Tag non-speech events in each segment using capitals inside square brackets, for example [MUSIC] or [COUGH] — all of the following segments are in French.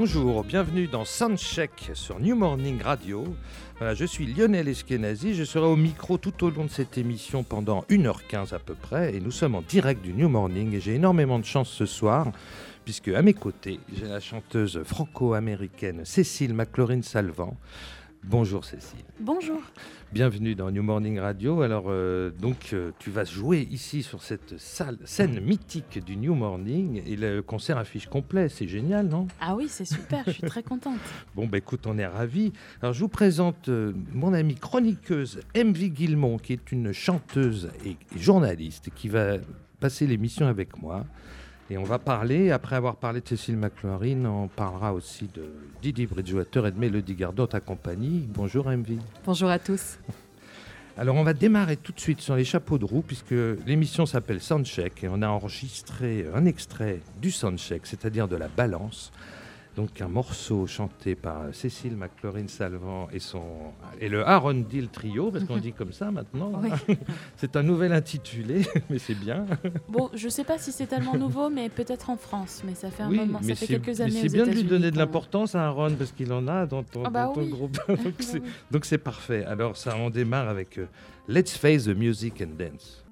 Bonjour, bienvenue dans Soundcheck sur New Morning Radio. Voilà, je suis Lionel Eskenazi, je serai au micro tout au long de cette émission pendant 1h15 à peu près et nous sommes en direct du New Morning et j'ai énormément de chance ce soir puisque à mes côtés, j'ai la chanteuse franco-américaine Cécile McLaurin-Salvant. Bonjour Cécile. Bonjour. Bienvenue dans New Morning Radio. Alors, euh, donc, euh, tu vas jouer ici sur cette salle, scène mythique du New Morning et le concert affiche complet. C'est génial, non? Ah oui, c'est super. je suis très contente. [LAUGHS] Bon, bah écoute, on est ravis. Alors, je vous présente euh, mon amie chroniqueuse MV Guilmont, qui est une chanteuse et journaliste qui va passer l'émission avec moi. Et on va parler, après avoir parlé de Cécile McLaurin, on parlera aussi de Didi Bridgewater et de Mélodie Gardot, ta compagnie. Bonjour MV. Bonjour à tous. [LAUGHS] Alors on va démarrer tout de suite sur les chapeaux de roue puisque l'émission s'appelle Soundcheck et on a enregistré un extrait du Soundcheck, c'est-à-dire de la balance. Donc un morceau chanté par Cécile McLaurin-Salvant et, son, et le Arondil Trio, parce qu'on [LAUGHS] dit comme ça maintenant. [LAUGHS] c'est un nouvel intitulé, [LAUGHS] mais c'est bien. Bon, je ne sais pas si c'est tellement nouveau, mais peut-être en France, mais ça fait un moment, ça fait quelques années. C'est bien de lui donner de l'importance à Aaron, parce qu'il en a dans ton, bah groupe. donc c'est parfait. Alors ça, on démarre avec euh, Let's Face the Music and Dance.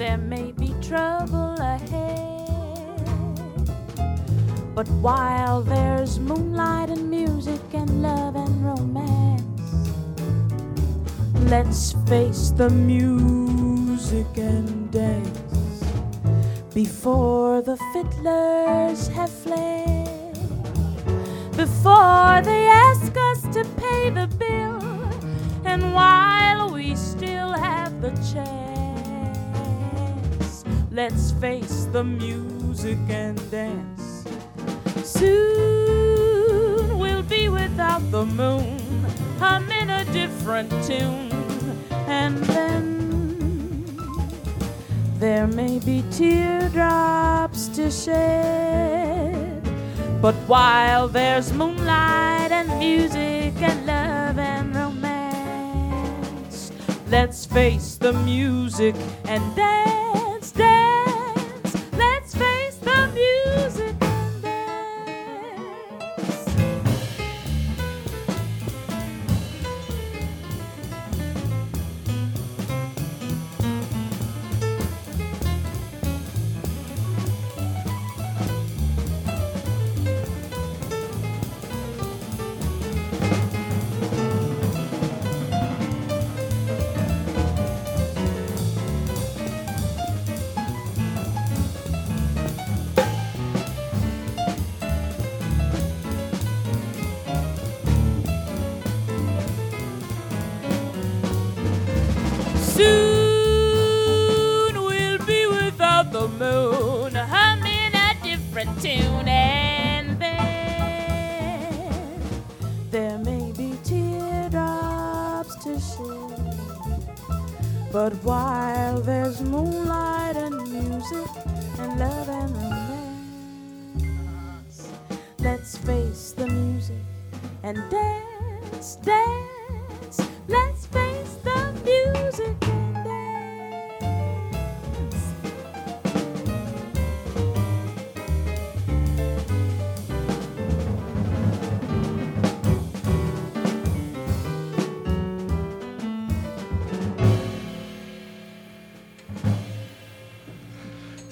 There may be trouble ahead. But while there's moonlight and music and love and romance, let's face the music and dance before the fiddlers have fled, before they ask us to pay the bill, and while we still have the chance. Let's face the music and dance. Soon we'll be without the moon, I'm in a different tune. And then there may be teardrops to shed. But while there's moonlight and music and love and romance, let's face the music and dance.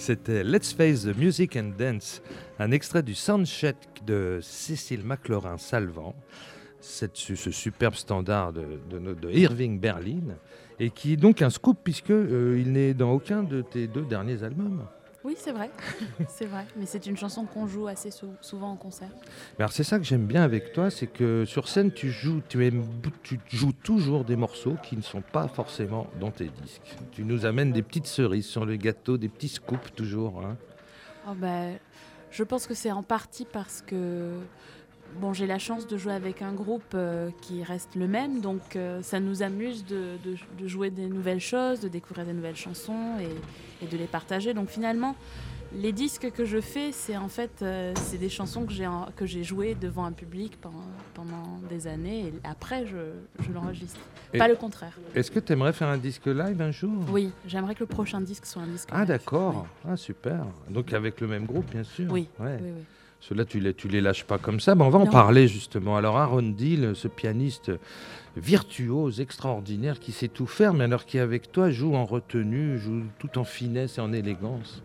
C'était Let's Face the Music and Dance, un extrait du soundcheck de Cécile McLaurin-Salvant, ce superbe standard de, Irving Berlin, et qui est donc un scoop puisqu'il euh, il n'est dans aucun de tes deux derniers albums. Oui, c'est vrai. [LAUGHS] c'est vrai. Mais c'est une chanson qu'on joue assez souvent en concert. alors c'est ça que j'aime bien avec toi, c'est que sur scène, tu joues, tu, aimes, tu joues toujours des morceaux qui ne sont pas forcément dans tes disques. Tu nous amènes des petites cerises sur le gâteau, des petits scoops toujours. Hein. Oh ben, je pense que c'est en partie parce que bon, j'ai la chance de jouer avec un groupe euh, qui reste le même, donc euh, ça nous amuse de, jouer des nouvelles choses, de découvrir des nouvelles chansons et, de les partager. Donc finalement, les disques que je fais, c'est en fait euh, c'est des chansons que j'ai en- que j'ai jouées devant un public pendant, pendant des années et après je, je l'enregistre. Pas le contraire. Est-ce que tu aimerais faire un disque live un jour? Oui, j'aimerais que le prochain disque soit un disque. Ah live. d'accord, ah super. Donc avec le même groupe bien sûr. Oui. Ouais. Oui, oui, oui. Ceux-là, tu les, tu les lâches pas comme ça. Ben, on va en parler justement. Alors, Aaron Deal, ce pianiste virtuose, extraordinaire, qui sait tout faire, mais alors qui, avec toi, joue en retenue, joue tout en finesse et en élégance.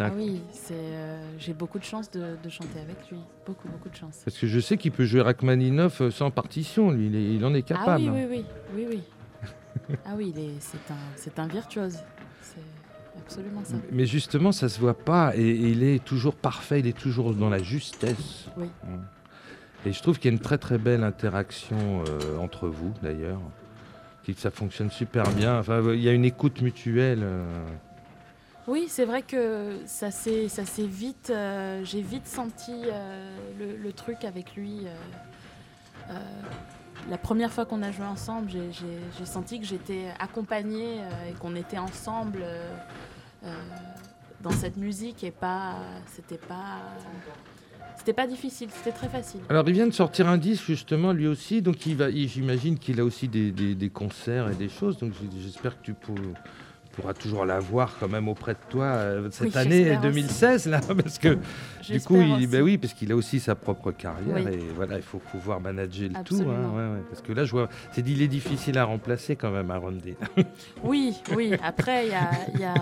Ah oui, euh, j'ai beaucoup de chance de, de chanter avec lui. Beaucoup, beaucoup de chance. Parce que je sais qu'il peut jouer Rachmaninoff euh, sans partition, lui, il, est- il en est Ah capable. oui, hein. oui, oui, oui, oui. [LAUGHS] ah oui, c'est un, c'est un virtuose. Absolument ça. Mais justement, ça se voit pas, et, et il est toujours parfait, il est toujours dans la justesse. Oui. Mm. Et je trouve qu'il y a une très très belle interaction euh, entre vous, d'ailleurs. Que Ça fonctionne super bien. Enfin, il y a une écoute mutuelle. euh, Oui, c'est vrai que ça s'est, ça s'est vite. euh, j'ai vite senti le, le truc avec lui. la première fois qu'on a joué ensemble, j'ai, senti que j'étais accompagnée et qu'on était ensemble dans cette musique et pas. C'était pas. C'était pas difficile, c'était très facile. Alors, il vient de sortir un disque, justement, lui aussi. Donc, il va, j'imagine qu'il a aussi des, des- des concerts et des choses. Donc, j'espère que tu pour- pourras toujours l'avoir quand même auprès de toi euh, cette Oui, année j'espère 2016, là. [LAUGHS] Parce que, du coup, il, ben oui, parce qu'il a aussi sa propre carrière. Oui. Et voilà, il faut pouvoir manager le tout. Hein, ouais, ouais. Parce que là, je vois, c'est dit, il est difficile à remplacer quand même, Aaron Dean. Oui, oui. Après, il y a, il y, a,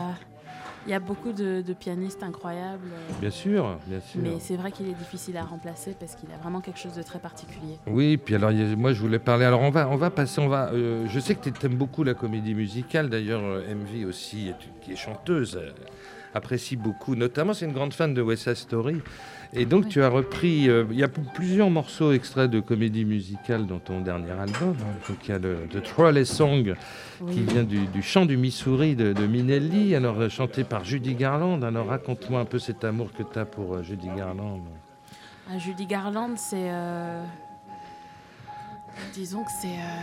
il y a beaucoup de, de pianistes incroyables. euh, Bien sûr, bien sûr. Mais c'est vrai qu'il est difficile à remplacer parce qu'il a vraiment quelque chose de très particulier. Oui, puis alors a- moi je voulais parler. Alors on va, on va passer, on va. euh, je sais que tu aimes beaucoup la comédie musicale. D'ailleurs, euh, MV aussi, qui est chanteuse, apprécie beaucoup. Notamment, c'est une grande fan de West Side Story. Et donc tu as repris. euh, il y a plusieurs morceaux extraits de comédie musicale dans ton dernier album. hein. Donc il y a le The Trolley Song qui Oui. vient du, du chant du Missouri de, de Minelli, alors euh, chanté par Judy Garland. Alors raconte-moi un peu cet amour que tu as pour euh, Judy Garland. Ah, Judy Garland, c'est. euh, Disons que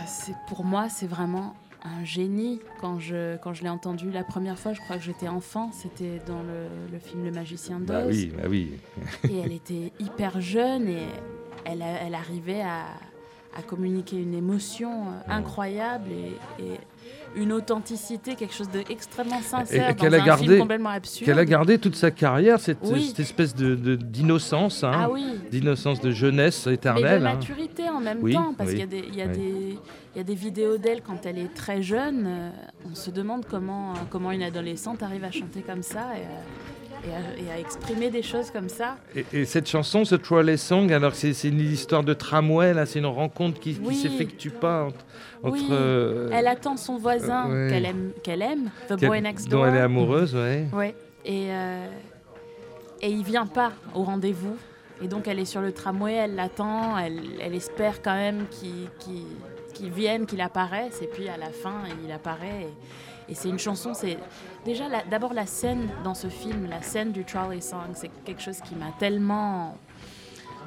c'est pour moi, c'est vraiment un génie. Quand je, quand je l'ai entendu la première fois, je crois que j'étais enfant, c'était dans le, le film Le Magicien d'Oz. Bah oui, bah oui. Et elle était hyper jeune et elle, elle arrivait à, à communiquer une émotion euh, incroyable et, et une authenticité, quelque chose d'extrêmement sincère et dans a gardé- film complètement absurde. Qu'elle a gardé toute sa carrière, cette, Oui. cette espèce de, de- d'innocence, hein, Ah oui, d'innocence de jeunesse mais de éternelle. hein. maturité en même Oui, temps, parce qu'il y a, des, il y, a oui. des, il y a des vidéos d'elle quand elle est très jeune. euh, on se demande comment, comment une adolescente arrive à chanter comme ça et, à- et à, et à exprimer des choses comme ça. Et, et cette chanson, ce Trolley Song, alors c'est, une histoire de tramway, là, c'est une rencontre qui, Oui. s'effectue pas entre. entre, Oui, euh, Elle attend son voisin euh, ouais. qu'elle aime, qu'elle aime, The Boy Next dont Door. elle est amoureuse, ouais. Ouais. Et, euh, et il vient pas au rendez-vous. Et donc elle est sur le tramway, elle l'attend, elle, elle espère quand même qu'il qu'il- qu'il vienne, qu'il apparaisse. Et puis à la fin, il apparaît. Et, et c'est une chanson, c'est déjà d'abord la scène dans ce film, la scène du Trolley Song, c'est quelque chose qui m'a tellement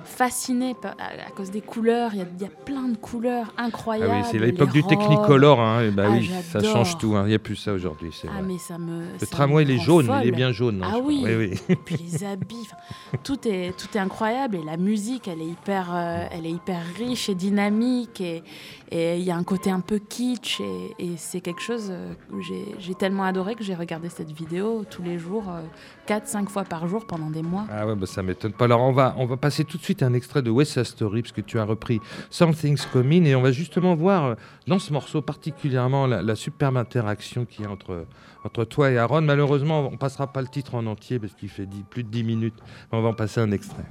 fascinée à, cause des couleurs. Il y, a, il y a plein de couleurs Ah incroyables. oui, c'est l'époque du. Technicolor, hein, et bah Ah, oui, ça change tout, hein, il n'y a plus ça aujourd'hui, Ah vrai. mais ça me. Le ça tramway, me il est jaune, il est bien jaune. hein, Ah oui. oui, oui. puis les habits, tout est tout est incroyable et la musique, elle est hyper, euh, elle est hyper riche et dynamique et il y a un côté un peu kitsch et, et c'est quelque chose euh, que j'ai tellement adoré que j'ai regardé cette vidéo tous les jours, 4-5 fois par jour pendant des mois. Ah ouais, bah ça m'étonne pas. Alors on va, on va passer tout de suite à un extrait de West Side Story, parce que tu as repris Something's Coming, et on va justement voir euh, dans ce morceau particulièrement la, superbe interaction qu'il y a entre, entre toi et Aaron. Malheureusement, on passera pas le titre en entier, parce qu'il fait plus de 10 minutes, mais on va en passer un extrait.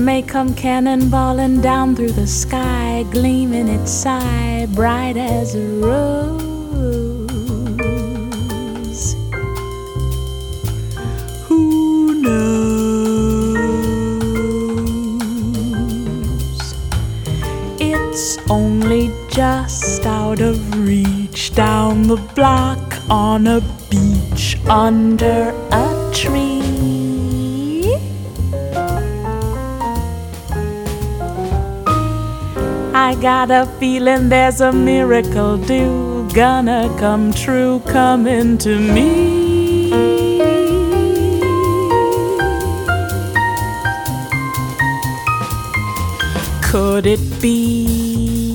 May come cannonballing down through the sky, gleaming its eye bright as a rose. Who knows? It's only just out of reach down the block on a beach under got a feeling there's a miracle due, gonna come true, coming to me. Could it be?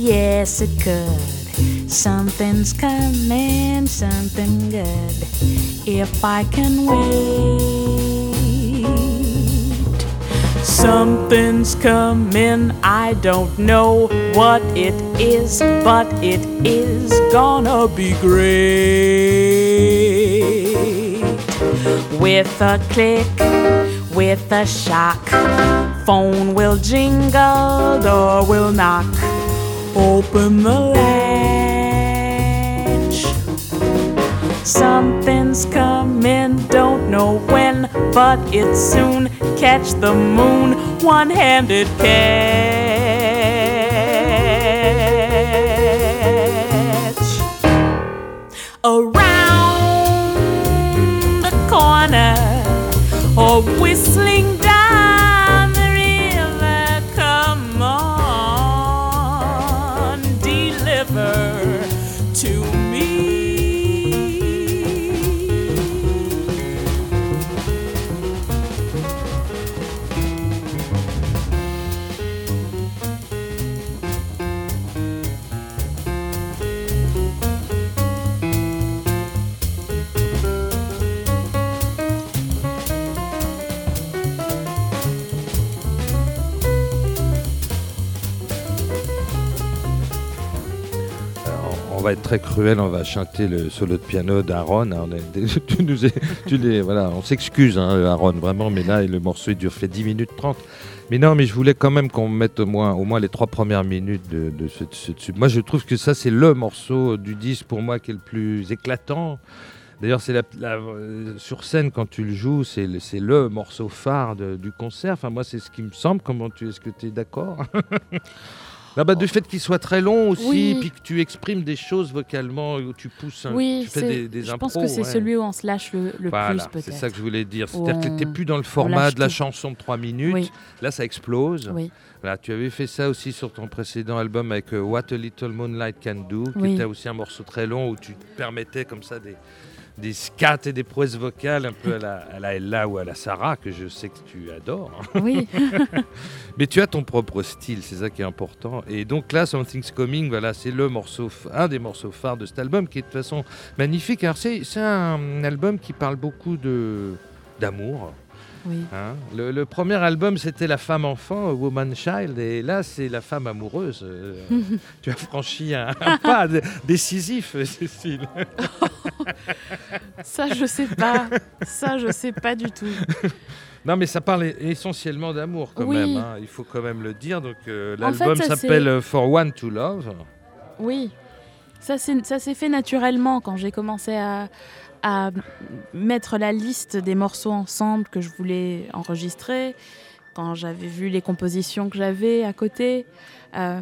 Yes, it could. Something's coming, something good. If I can wait. Something's coming, I don't know what it is, but it is gonna be great. With a click, with a shock, phone will jingle, door will knock. Open the latch. Something's coming, don't know when, but it's soon. Catch the moon, one handed catch. Around the corner, or whistling down va être très cruel, on va chanter le solo de piano d'Aaron. hein, [LAUGHS] tu nous es- tu voilà, on s'excuse, hein, Aaron, vraiment, mais là, le morceau il dure fait 10 minutes 30. Mais non, mais je voulais quand même qu'on mette au moins, au moins les trois premières minutes de, ce, ce tube. Moi, je trouve que ça, c'est le morceau du disque pour moi qui est le plus éclatant. D'ailleurs, c'est la, euh, sur scène quand tu le joues, c'est le, morceau phare du concert. Enfin, moi, c'est ce qui me semble. Comment tu est-ce que tu es d'accord? [LAUGHS] Ah bah, Du fait qu'il soit très long aussi, Oui. puis que tu exprimes des choses vocalement, où tu pousses, un- Oui, tu fais des, des je impros. pense que c'est ouais. celui où on se lâche le, le Voilà, plus c'est peut-être. ça que je voulais dire. C'est-à-dire que tu n'es plus dans le format de la chanson de 3 minutes. Oui, Là, ça explose. oui, Voilà, tu avais fait ça aussi sur ton précédent album avec euh, What a Little Moonlight Can Do, qui était aussi un morceau très long où tu te permettais comme ça des, des scats et des prouesses vocales un peu à la, à la Ella ou à la Sarah, que je sais que tu adores. oui. [LAUGHS] Mais tu as ton propre style, c'est ça qui est important. Et donc là, Something's Coming, voilà, c'est le morceau, un des morceaux phares de cet album, qui est de toute façon magnifique. Alors c'est c'est un album qui parle beaucoup de d'amour. Oui. hein? Le, le premier album, c'était la femme enfant, Woman Child, et là, c'est la femme amoureuse. Euh, [LAUGHS] tu as franchi un, un pas décisif, Cécile. Ça, je sais pas. Ça, je sais pas du tout. Non, mais ça parle essentiellement d'amour quand Oui. même. hein. Il faut quand même le dire. Donc euh, En fait, l'album s'appelle euh, For One to Love. Oui. Ça s'est fait naturellement quand j'ai commencé à, à mettre la liste des morceaux ensemble que je voulais enregistrer, quand j'avais vu les compositions que j'avais à côté. euh,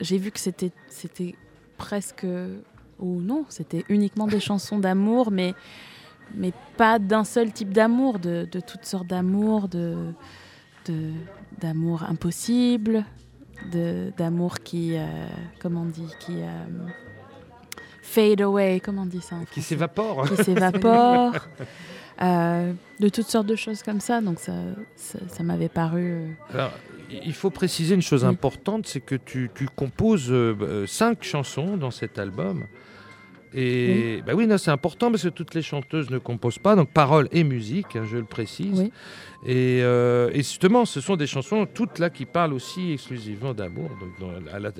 j'ai vu que c'était presque ou non, c'était uniquement des chansons d'amour, mais mais pas d'un seul type d'amour, de, de toutes sortes d'amour, de de- d'amour impossible, d'amour qui euh, comment on dit qui euh, fade away, comment on dit ça en Qui s'évapore. qui s'évapore, [LAUGHS] euh, de toutes sortes de choses comme ça. Donc ça, ça, ça m'avait paru. euh, Alors, il faut préciser une chose Oui. importante, c'est que tu, tu composes euh, cinq chansons dans cet album. Et oui, bah oui c'est important parce que toutes les chanteuses ne composent pas, donc paroles et musique, hein, je le précise. Euh, et, justement, ce sont des chansons toutes là qui parlent aussi exclusivement d'amour.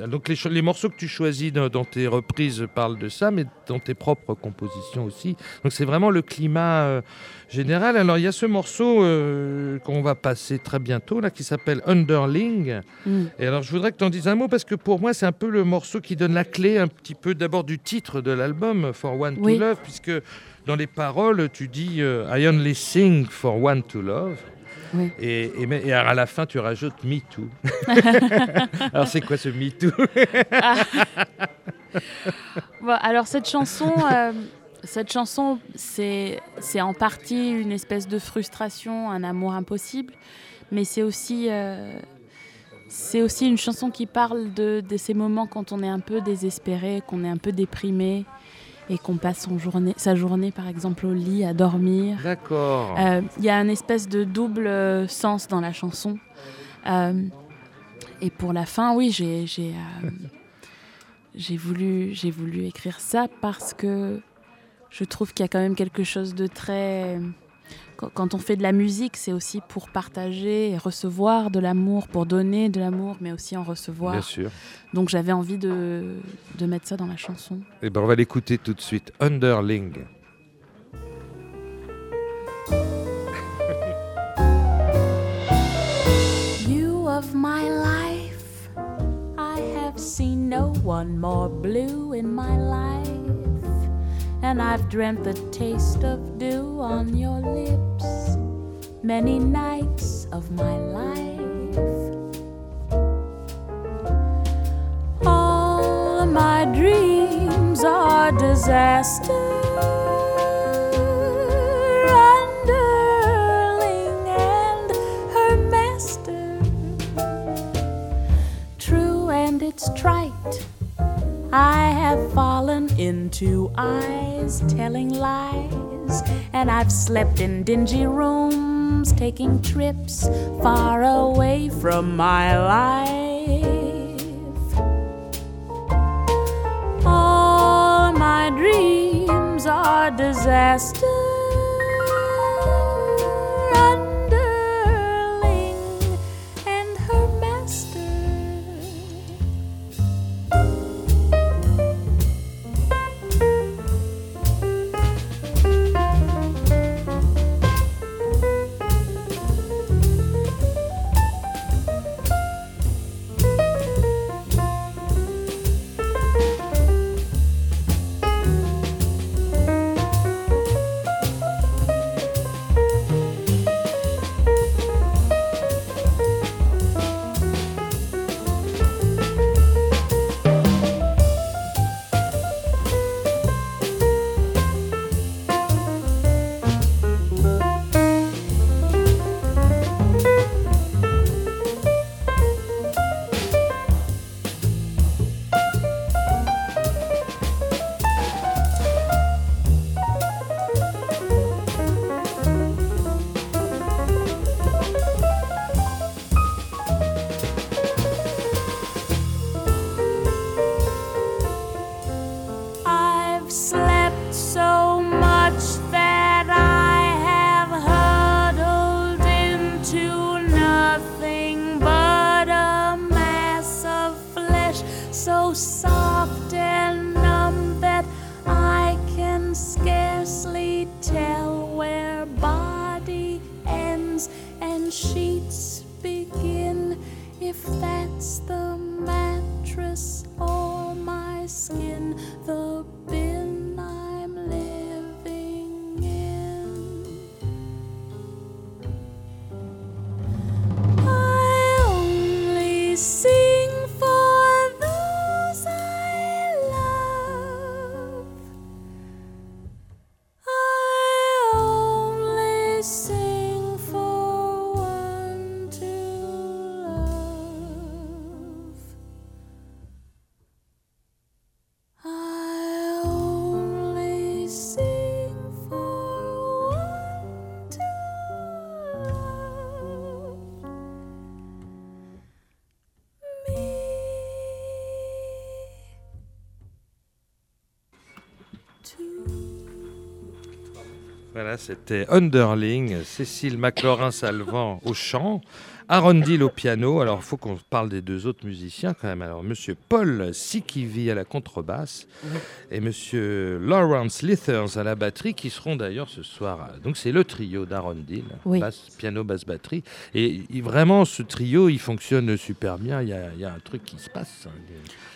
Donc, les, morceaux que tu choisis dans, tes reprises parlent de ça, mais dans tes propres compositions aussi. Donc c'est vraiment le climat euh, général. Alors il y a ce morceau euh, qu'on va passer très bientôt là, qui s'appelle Underling. Mm. Et alors je voudrais que tu en dises un mot parce que pour moi c'est un peu le morceau qui donne la clé un petit peu d'abord du titre de l'album For One to Love, puisque dans les paroles, tu dis I only sing for one to love. Et, et, à la fin, tu rajoutes Me Too. [LAUGHS] alors, c'est quoi ce Me Too? Alors, cette chanson, euh, cette chanson c'est en partie une espèce de frustration, un amour impossible, mais c'est aussi. Euh, aussi une chanson qui parle de, de, ces moments quand on est un peu désespéré, qu'on est un peu déprimé, et qu'on passe son journée, sa journée par exemple au lit à dormir. D'accord. Euh, il y a un espèce de double euh, sens dans la chanson. Euh, et pour la fin, oui, j'ai j'ai voulu j'ai voulu écrire ça parce que je trouve qu'il y a quand même quelque chose de très quand on fait de la musique, c'est aussi pour partager et recevoir de l'amour, pour donner de l'amour, mais aussi en recevoir. Bien sûr. Donc j'avais envie de, de, mettre ça dans la chanson. Et eh ben on va l'écouter tout de suite. Underling. [LAUGHS] you of my life, I have seen no one more blue in my life. And I've dreamt the taste of dew on your lips many nights of my life. All my dreams are disaster. Underling and her master. True and it's trite I have fallen into eyes telling lies, and I've slept in dingy rooms, taking trips far away from my life. All my dreams are disasters. Voilà, c'était Underling, Cécile McLaurin-Salvant au chant, Arondil au piano. Alors, il faut qu'on parle des deux autres musiciens quand même. Alors, monsieur Paul Sikivi à la contrebasse et monsieur Lawrence Lithers à la batterie, qui seront d'ailleurs ce soir. Donc, c'est le trio d'Arondil, Oui. basse, piano, basse, batterie. Et vraiment, ce trio, il fonctionne super bien. Il y a, il y a un truc qui se passe. hein.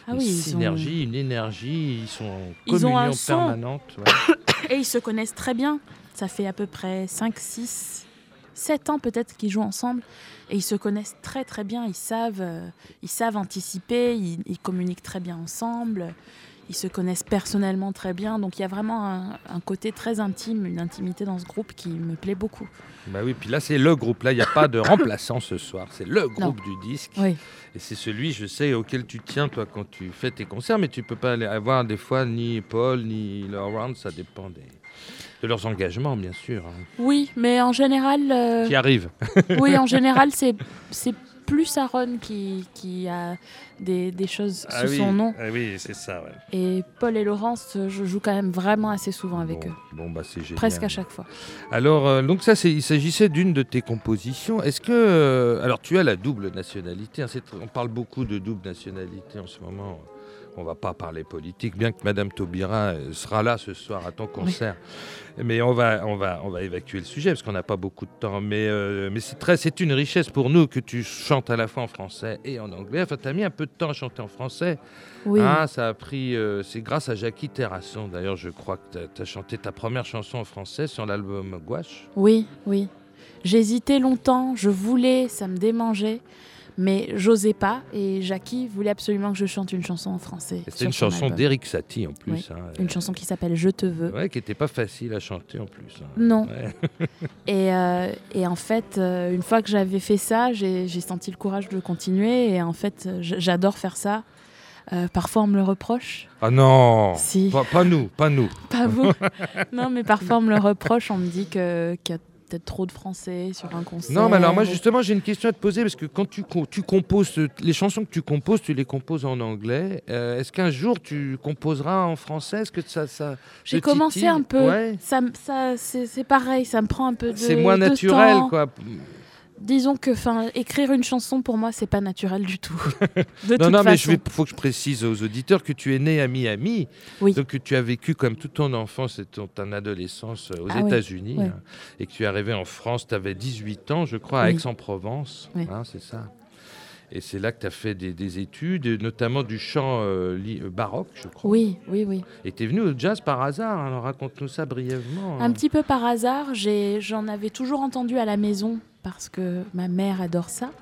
Ah une oui, ils ont- synergie, une énergie. Ils sont en Ils ont un communion son. permanente. ouais. [COUGHS] Et ils se connaissent très bien. Ça fait à peu près 5, 6, 7 ans peut-être qu'ils jouent ensemble. Et ils se connaissent très très bien. Ils savent, euh, ils savent anticiper, ils, ils communiquent très bien ensemble. Ils se connaissent personnellement très bien. Donc il y a vraiment un, un côté très intime, une intimité dans ce groupe qui me plaît beaucoup. Bah oui, puis là c'est le groupe, là il n'y a pas de [COUGHS] remplaçant ce soir, c'est le groupe du disque. Oui. Et c'est celui, je sais, auquel tu tiens toi quand tu fais tes concerts, mais tu peux pas aller avoir des fois ni Paul ni Laurent, ça dépend des- de leurs engagements bien sûr. hein, Oui, mais en général, euh, qui arrivent. [LAUGHS] oui, en général, [LAUGHS] c'est plus Aaron qui, qui a des, des choses sous son nom. ah oui, c'est ça. Ouais. Et Paul et Laurence, je joue quand même vraiment assez souvent avec bon, eux. bon, bah c'est génial. Presque à chaque fois. Alors, euh, donc ça, il s'agissait d'une de tes compositions. Est-ce que, euh, alors, tu as la double nationalité. hein, on parle beaucoup de double nationalité en ce moment. On va pas parler politique, bien que Madame Taubira euh, sera là ce soir à ton concert. Mais on va, on va, on va évacuer le sujet parce qu'on n'a pas beaucoup de temps. Mais, euh, mais c'est très, c'est une richesse pour nous que tu chantes à la fois en français et en anglais. Enfin, tu as mis un peu de temps à chanter en français. Oui, Ah, ça a pris. euh, c'est grâce à Jackie Terrasson, d'ailleurs, je crois que tu as, chanté ta première chanson en français sur l'album Gouache. oui, oui. J'hésitais longtemps, je voulais, ça me démangeait, mais j'osais pas. Et Jackie voulait absolument que je chante une chanson en français. C'était une son chanson d'Eric Satie en plus. Oui, hein. Une chanson qui s'appelle Je te veux. Ouais, qui n'était pas facile à chanter en plus. hein. Non. Ouais. [LAUGHS] Et, euh, et en fait, euh, une fois que j'avais fait ça, j'ai senti le courage de continuer. Et en fait, j'adore faire ça. Euh, parfois, on me le reproche. Ah non Si. pas, pas nous, pas nous. Pas vous. [LAUGHS] non, mais parfois on me le reproche. On me dit que- peut-être trop de français sur un concert. Non, mais alors moi justement j'ai une question à te poser parce que quand tu, tu composes, euh, les chansons que tu composes, tu les composes en anglais. Euh, Est-ce qu'un jour tu composeras en français? Est-ce que ça, ça J'ai commencé un peu. Ouais. Ça, ça, c'est c'est pareil. Ça me prend un peu de. C'est moins de naturel temps. quoi. Disons que, enfin, écrire une chanson pour moi, c'est pas naturel du tout. [LAUGHS] de Non, non, mais je vais, faut que je précise aux auditeurs que tu es né à Miami, Oui. donc que tu as vécu comme toute ton enfance et ton, ton adolescence euh, aux Ah États-Unis, hein, et que tu es arrivé en France, tu avais 18 ans, je crois, à Oui. Aix-en-Provence, hein, c'est ça. Et c'est là que tu as fait des, des études, notamment du chant euh, euh, baroque, je crois. Oui, oui, oui. Et tu es venu au jazz par hasard, alors raconte-nous ça brièvement. Un petit peu par hasard, j'en avais toujours entendu à la maison parce que ma mère adore ça.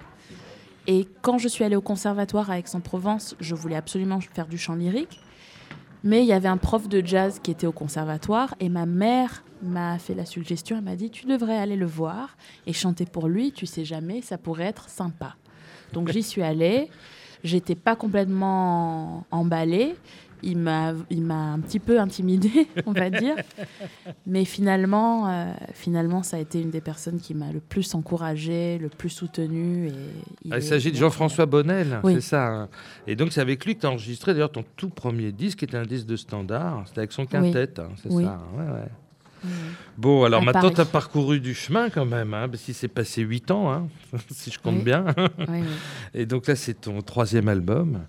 Et quand je suis allée au conservatoire à Aix-en-Provence, je voulais absolument faire du chant lyrique. Mais il y avait un prof de jazz qui était au conservatoire et ma mère m'a fait la suggestion, elle m'a dit tu devrais aller le voir et chanter pour lui, tu sais jamais, ça pourrait être sympa. Donc j'y suis allée, j'étais pas complètement emballée, il m'a il m'a un petit peu intimidée, [LAUGHS] on va dire. Mais finalement, euh, finalement, ça a été une des personnes qui m'a le plus encouragée, le plus soutenue. Et il Ah, il s'agit de Jean-François Bonnel, Oui. c'est ça. hein. Et donc c'est avec lui que tu as enregistré d'ailleurs ton tout premier disque, qui était un disque de standard. C'était avec son quintet, hein, c'est Oui. ça. hein, ouais, ouais. Bon, alors À maintenant, tu as parcouru du chemin quand même, hein, parce qu'il s'est passé 8 ans, hein, [LAUGHS] si je compte Oui. bien. Oui, oui. Et donc là, c'est ton troisième album.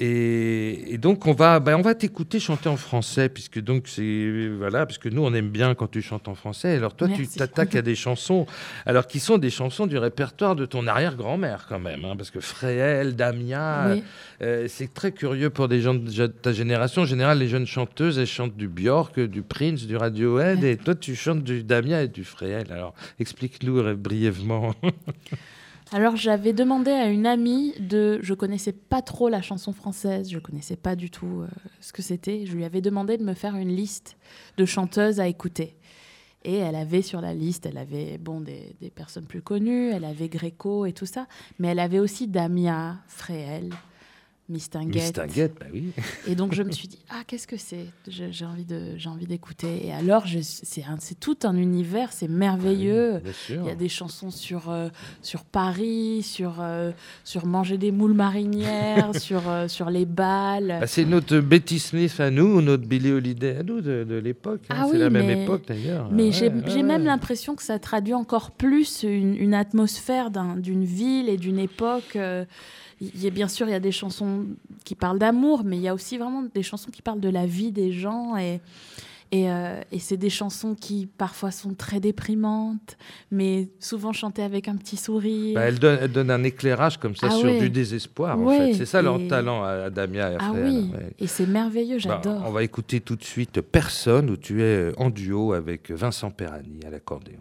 Et, et donc, on va, ben, on va t'écouter chanter en français, puisque donc c'est voilà, parce que nous, on aime bien quand tu chantes en français. Alors toi, tu t'attaques à des chansons, alors qui sont des chansons du répertoire de ton arrière-grand-mère quand même, hein, parce que Fréhel, Damia, Oui. euh, c'est très curieux pour des gens de ta génération. En général, les jeunes chanteuses, elles chantent du Björk, du Prince, du Radiohead, Ouais. et toi, tu chantes du Damia et du Fréhel. Alors, explique-nous euh, brièvement. [LAUGHS] Alors j'avais demandé à une amie de, je connaissais pas trop la chanson française, je connaissais pas du tout euh, ce que c'était. Je lui avais demandé de me faire une liste de chanteuses à écouter. Et elle avait sur la liste, elle avait bon des, personnes plus connues, elle avait Gréco et tout ça, mais elle avait aussi Damia, Fréhel, Mistinguette. Mistinguette, bah oui. Et donc je me suis dit ah qu'est-ce que c'est? J'ai envie d'écouter. Et alors c'est tout un univers, c'est merveilleux. Bien sûr. Il y a des chansons sur, euh, sur Paris, sur, euh, sur manger des moules marinières, [LAUGHS] sur, euh, sur les balles. Bah, c'est notre Betty Smith à nous, ou notre Billie Holiday à nous de, de l'époque. hein. Ah c'est oui, la même époque d'ailleurs. Mais Ouais, j'ai ouais, même l'impression que ça traduit encore plus une, une atmosphère d'un- d'une ville et d'une époque. Y a, bien sûr, il y a des chansons qui parlent d'amour, mais il y a aussi vraiment des chansons qui parlent de la vie des gens. Et, et, euh, et c'est des chansons qui parfois sont très déprimantes, mais souvent chantées avec un petit sourire. Bah, elle, donne, elle donne un éclairage comme ça Ah sur ouais. du désespoir. en fait. C'est ça leur et- talent à, Damien et à ah oui, ouais. et c'est merveilleux, Bah, j'adore. on va écouter tout de suite Personne, où tu es en duo avec Vincent Perani à l'accordéon.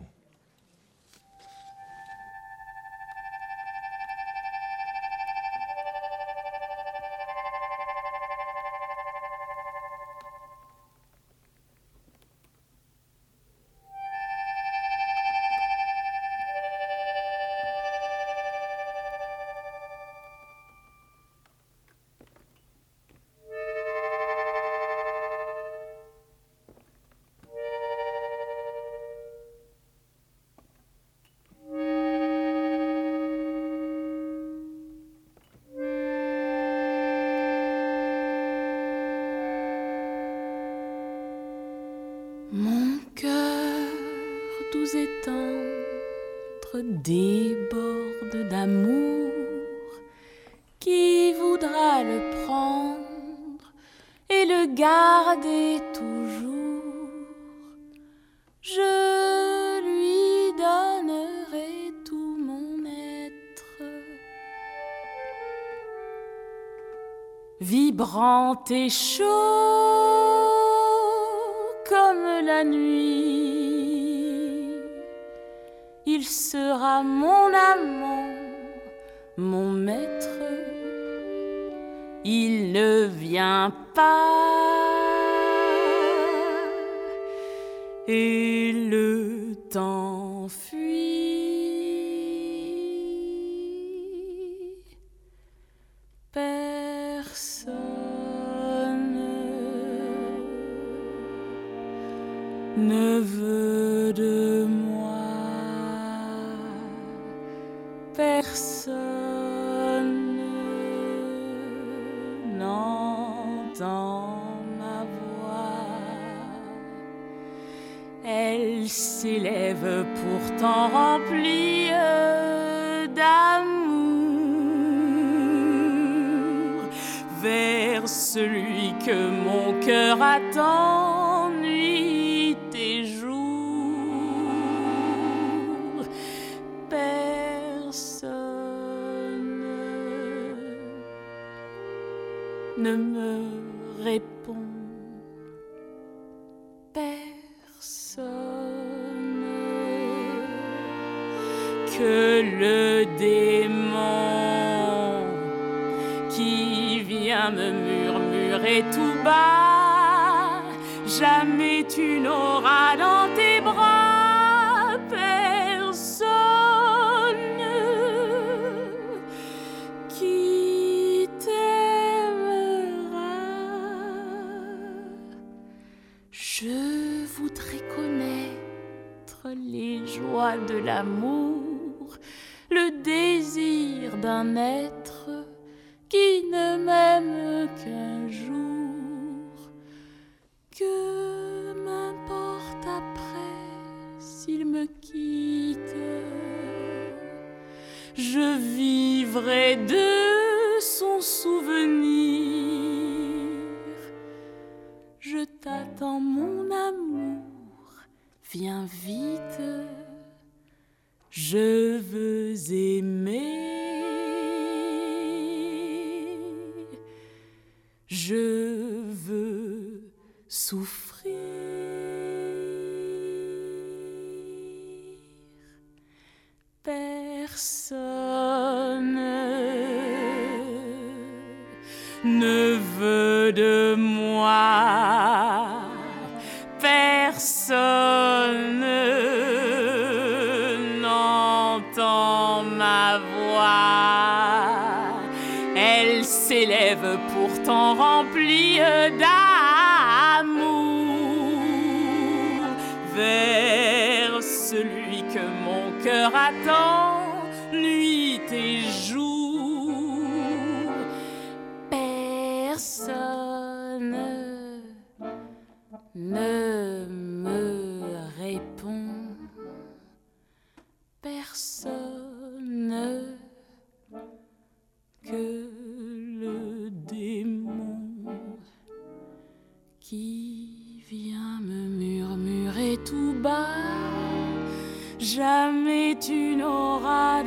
Vibrant et Elle s'élève pourtant remplie d'amour vers celui que mon cœur attend nuit et jour. Personne ne me murmurer tout bas. Jamais tu n'auras dans tes bras personne qui t'aimera. Je voudrais connaître les joies de l'amour, le désir d'un être qui ne m'aime qu'un vivrai de son souvenir. Je t'attends, mon amour, viens vite. Je veux aimer. Je veux souffrir. Personne que le démon qui vient me murmurer tout bas. Jamais tu n'auras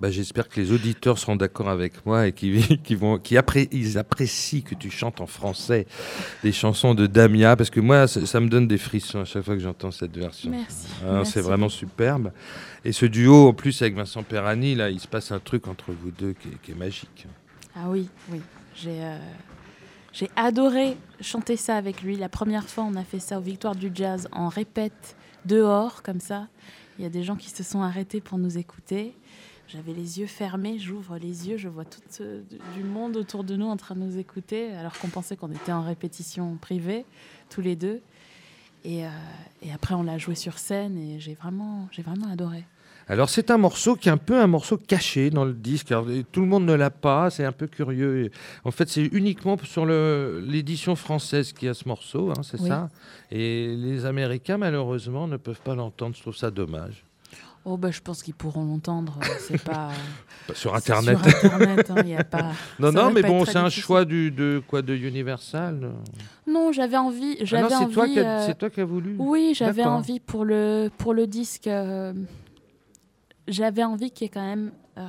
Bah, J'espère que les auditeurs seront d'accord avec moi et qui, [LAUGHS] qui vont, qui appré- ils apprécient que tu chantes en français des chansons de Damia, parce que moi, ça, ça me donne des frissons à chaque fois que j'entends cette version. Merci. Ah, Merci. C'est vraiment superbe. Et ce duo, en plus, avec Vincent Perrani, là, il se passe un truc entre vous deux qui est, qui est magique. Ah oui, oui. J'ai euh, j'ai adoré chanter ça avec lui. La première fois, on a fait ça aux Victoires du Jazz en répète dehors, comme ça. Il y a des gens qui se sont arrêtés pour nous écouter. J'avais les yeux fermés, j'ouvre les yeux, je vois tout ce- du monde autour de nous en train de nous écouter, alors qu'on pensait qu'on était en répétition privée, tous les deux. Et, euh, et après, on l'a joué sur scène et j'ai vraiment, j'ai vraiment adoré. Alors, c'est un morceau qui est un peu un morceau caché dans le disque. Alors, tout le monde ne l'a pas, c'est un peu curieux. En fait, c'est uniquement sur l'édition française qu'il y a ce morceau, hein, c'est Oui. ça Et les Américains, malheureusement, ne peuvent pas l'entendre. Je trouve ça dommage. Oh, bah, je pense qu'ils pourront l'entendre. C'est [LAUGHS] pas. Sur Internet. Sur Internet, il n'y a pas. [LAUGHS] Non, Ça non, mais bon, c'est un difficile. choix du, de quoi de Universal. non Non, j'avais envie. Ah J'avais non, c'est toi, envie. qui as- euh, c'est toi qui as voulu. Oui, j'avais envie pour le, pour le disque. euh, j'avais envie qu'il y ait quand même euh,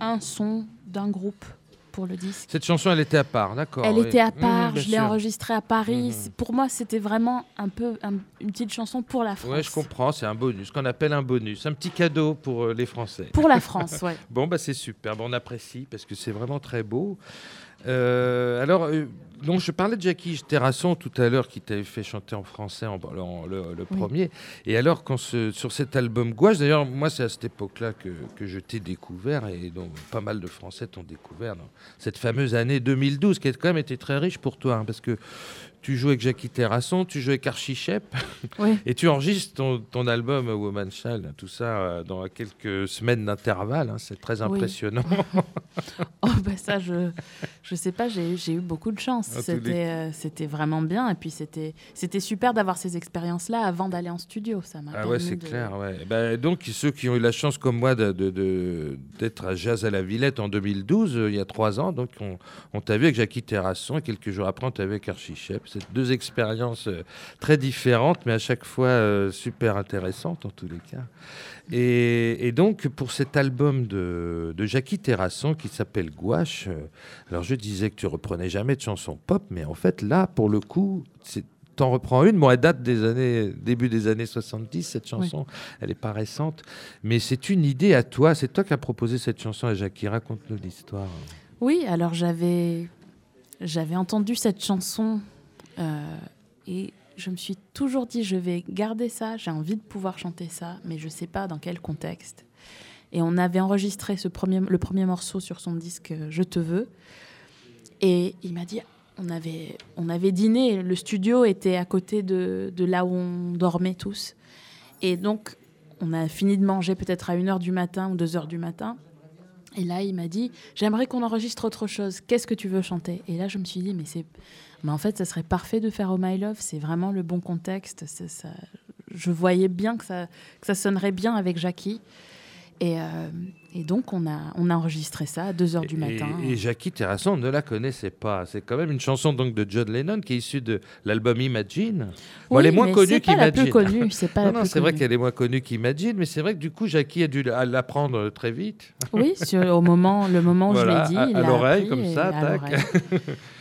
un son d'un groupe pour le disque. Cette chanson, elle était à part, d'accord. Elle oui. était à part, bien je l'ai enregistrée à Paris. C'est- Pour moi, c'était vraiment un peu un- une petite chanson pour la France. Ouais, je comprends, c'est un bonus, ce qu'on appelle un bonus, un petit cadeau pour euh, les Français. Pour la France, ouais. [LAUGHS] Bon, bah, c'est super, Bon, on apprécie parce que c'est vraiment très beau. Euh, alors, euh, donc, je parlais de Jackie Terrasson tout à l'heure qui t'avait fait chanter en français en, en- le, le Oui. premier. Et alors, quand ce- sur cet album Gouache, d'ailleurs, moi, c'est à cette époque-là que, que je t'ai découvert et donc pas mal de Français t'ont découvert dans cette fameuse année 2012 qui a quand même été très riche pour toi hein, parce que tu joues avec Jackie Terrasson, tu joues avec Archie Shep Oui. [LAUGHS] et tu enregistres ton, ton album Woman Child, tout ça euh, dans quelques semaines d'intervalle. hein, c'est très Oui. impressionnant. [LAUGHS] Oh, bah ça, je je sais pas, j'ai j'ai eu beaucoup de chance. Les C'était euh, c'était vraiment bien. Et puis, c'était c'était super d'avoir ces expériences-là avant d'aller en studio. Ça m'a Ah ouais, c'est de- clair. Ouais. Ben, donc, ceux qui ont eu la chance, comme moi, de- de- de- d'être à Jazz à la Villette en 2012, euh, il y a trois ans, donc on, on t'a vu avec Jackie Terrasson et quelques jours après, on t'a vu avec Archie Shep. C'est deux expériences euh, très différentes, mais à chaque fois euh, super intéressantes en tous les cas. Et, et donc, pour cet album de, de Jackie Terrasson qui s'appelle Gouache, euh, alors je disais que tu reprenais jamais de chansons pop, mais en fait, là, pour le coup, c'est T'en reprends une, bon, elle date des années, début des années 70, cette chanson, elle n'est pas récente, mais c'est une idée à toi, c'est toi qui as proposé cette chanson à Jackie, raconte-nous l'histoire. Oui, alors j'avais j'avais entendu cette chanson et je me suis toujours dit je vais garder ça, j'ai envie de pouvoir chanter ça, mais je sais pas dans quel contexte. Et on avait enregistré ce premier, le premier morceau sur son disque euh, Je te veux. Et il m'a dit, on avait, on avait dîné, le studio était à côté de, de là où on dormait tous. Et donc, on a fini de manger peut-être à 1h du matin ou 2h du matin. Et là, il m'a dit, j'aimerais qu'on enregistre autre chose. Qu'est-ce que tu veux chanter? Et là, je me suis dit, mais c'est, mais en fait, ça serait parfait de faire Oh My Love. C'est vraiment le bon contexte. Ça. Je voyais bien que ça, que ça sonnerait bien avec Jackie. Et, euh, et donc, on a, on a enregistré ça à 2 heures du Et- matin. Et, Jackie Terrasson ne la connaissait pas. C'est quand même une chanson donc de John Lennon qui est issue de l'album Imagine. Bon, Oui, elle est moins connue c'est pas la qu'Imagine. plus connue. [LAUGHS] C'est Non, non, c'est vrai qu'elle est moins connue qu'Imagine, mais c'est vrai que du coup, Jackie a dû la- l'apprendre très vite. Oui, sur, au moment, le moment où Voilà, je l'ai à- dit. à l'a l'oreille, comme ça, à tac. [LAUGHS]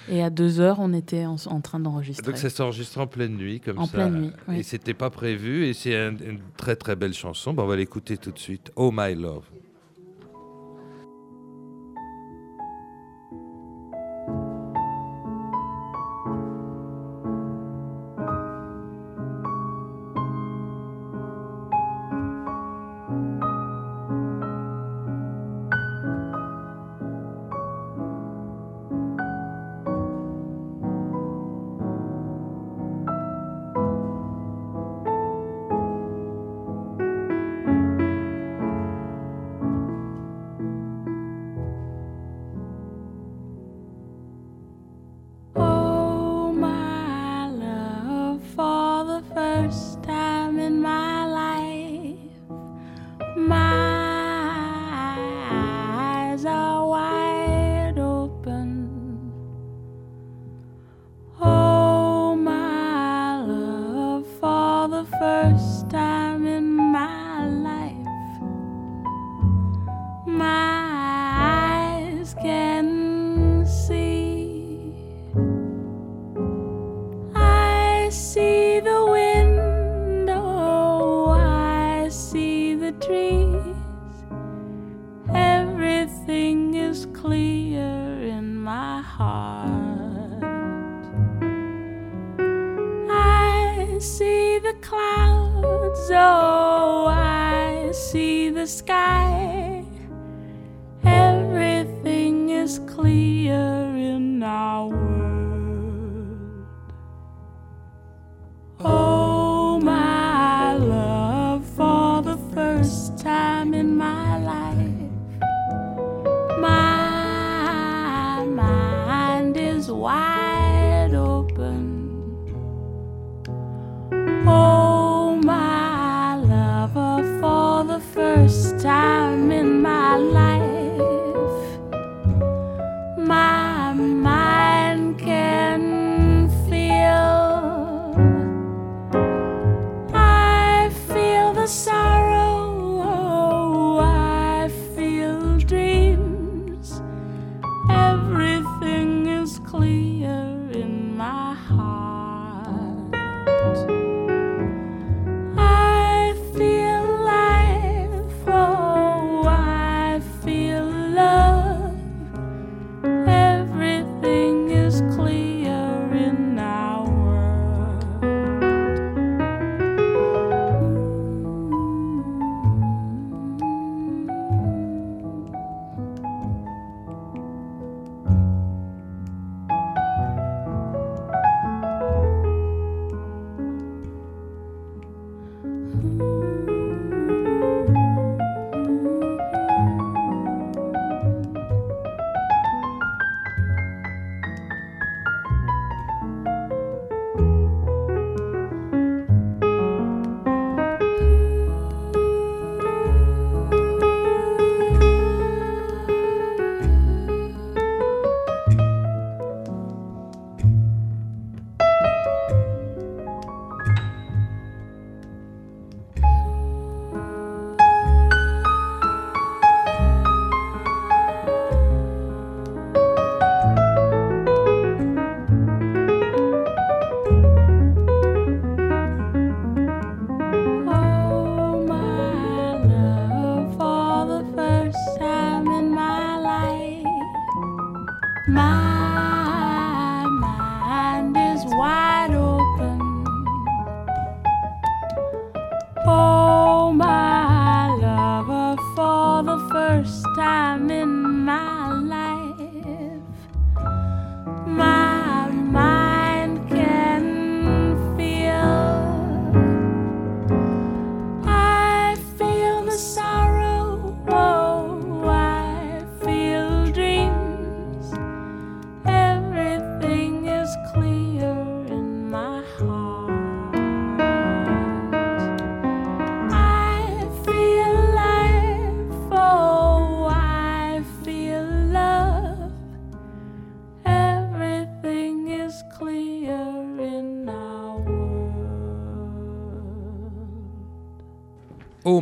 Et à deux heures, on était en, en train d'enregistrer. Donc ça s'est enregistré en pleine nuit, comme En ça. pleine nuit, oui. Et c'était pas prévu, et c'est un- une très très belle chanson. Bon, on va l'écouter tout de suite. Oh My Love.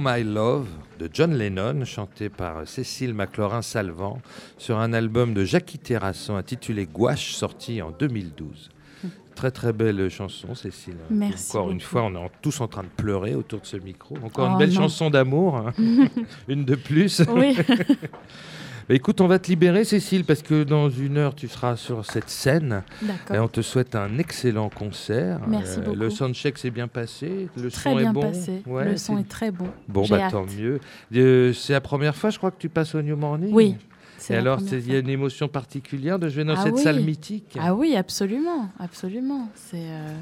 My Love de John Lennon, chanté par Cécile McLaurin-Salvant sur un album de Jackie Terrasson intitulé Gouache, sorti en 2012. Très très belle chanson, Cécile. Merci Encore une fois, on est tous en train de pleurer autour de ce micro. Encore une Oh belle non. chanson d'amour, hein. [LAUGHS] une de plus. Oui, [LAUGHS] Bah, écoute, on va te libérer, Cécile, parce que dans une heure, tu seras sur cette scène. Et on te souhaite un excellent concert. Euh, Merci beaucoup. Le soundcheck s'est bien passé. Le Très son bien est bon. passé. Ouais, le son est très bon. Bon, bah tant mieux. Euh, c'est la première fois, je crois, que tu passes au New Morning. Oui. Et alors, il y a une émotion particulière de jouer dans Ah cette oui. salle mythique. Ah oui, absolument, absolument. C'est euh,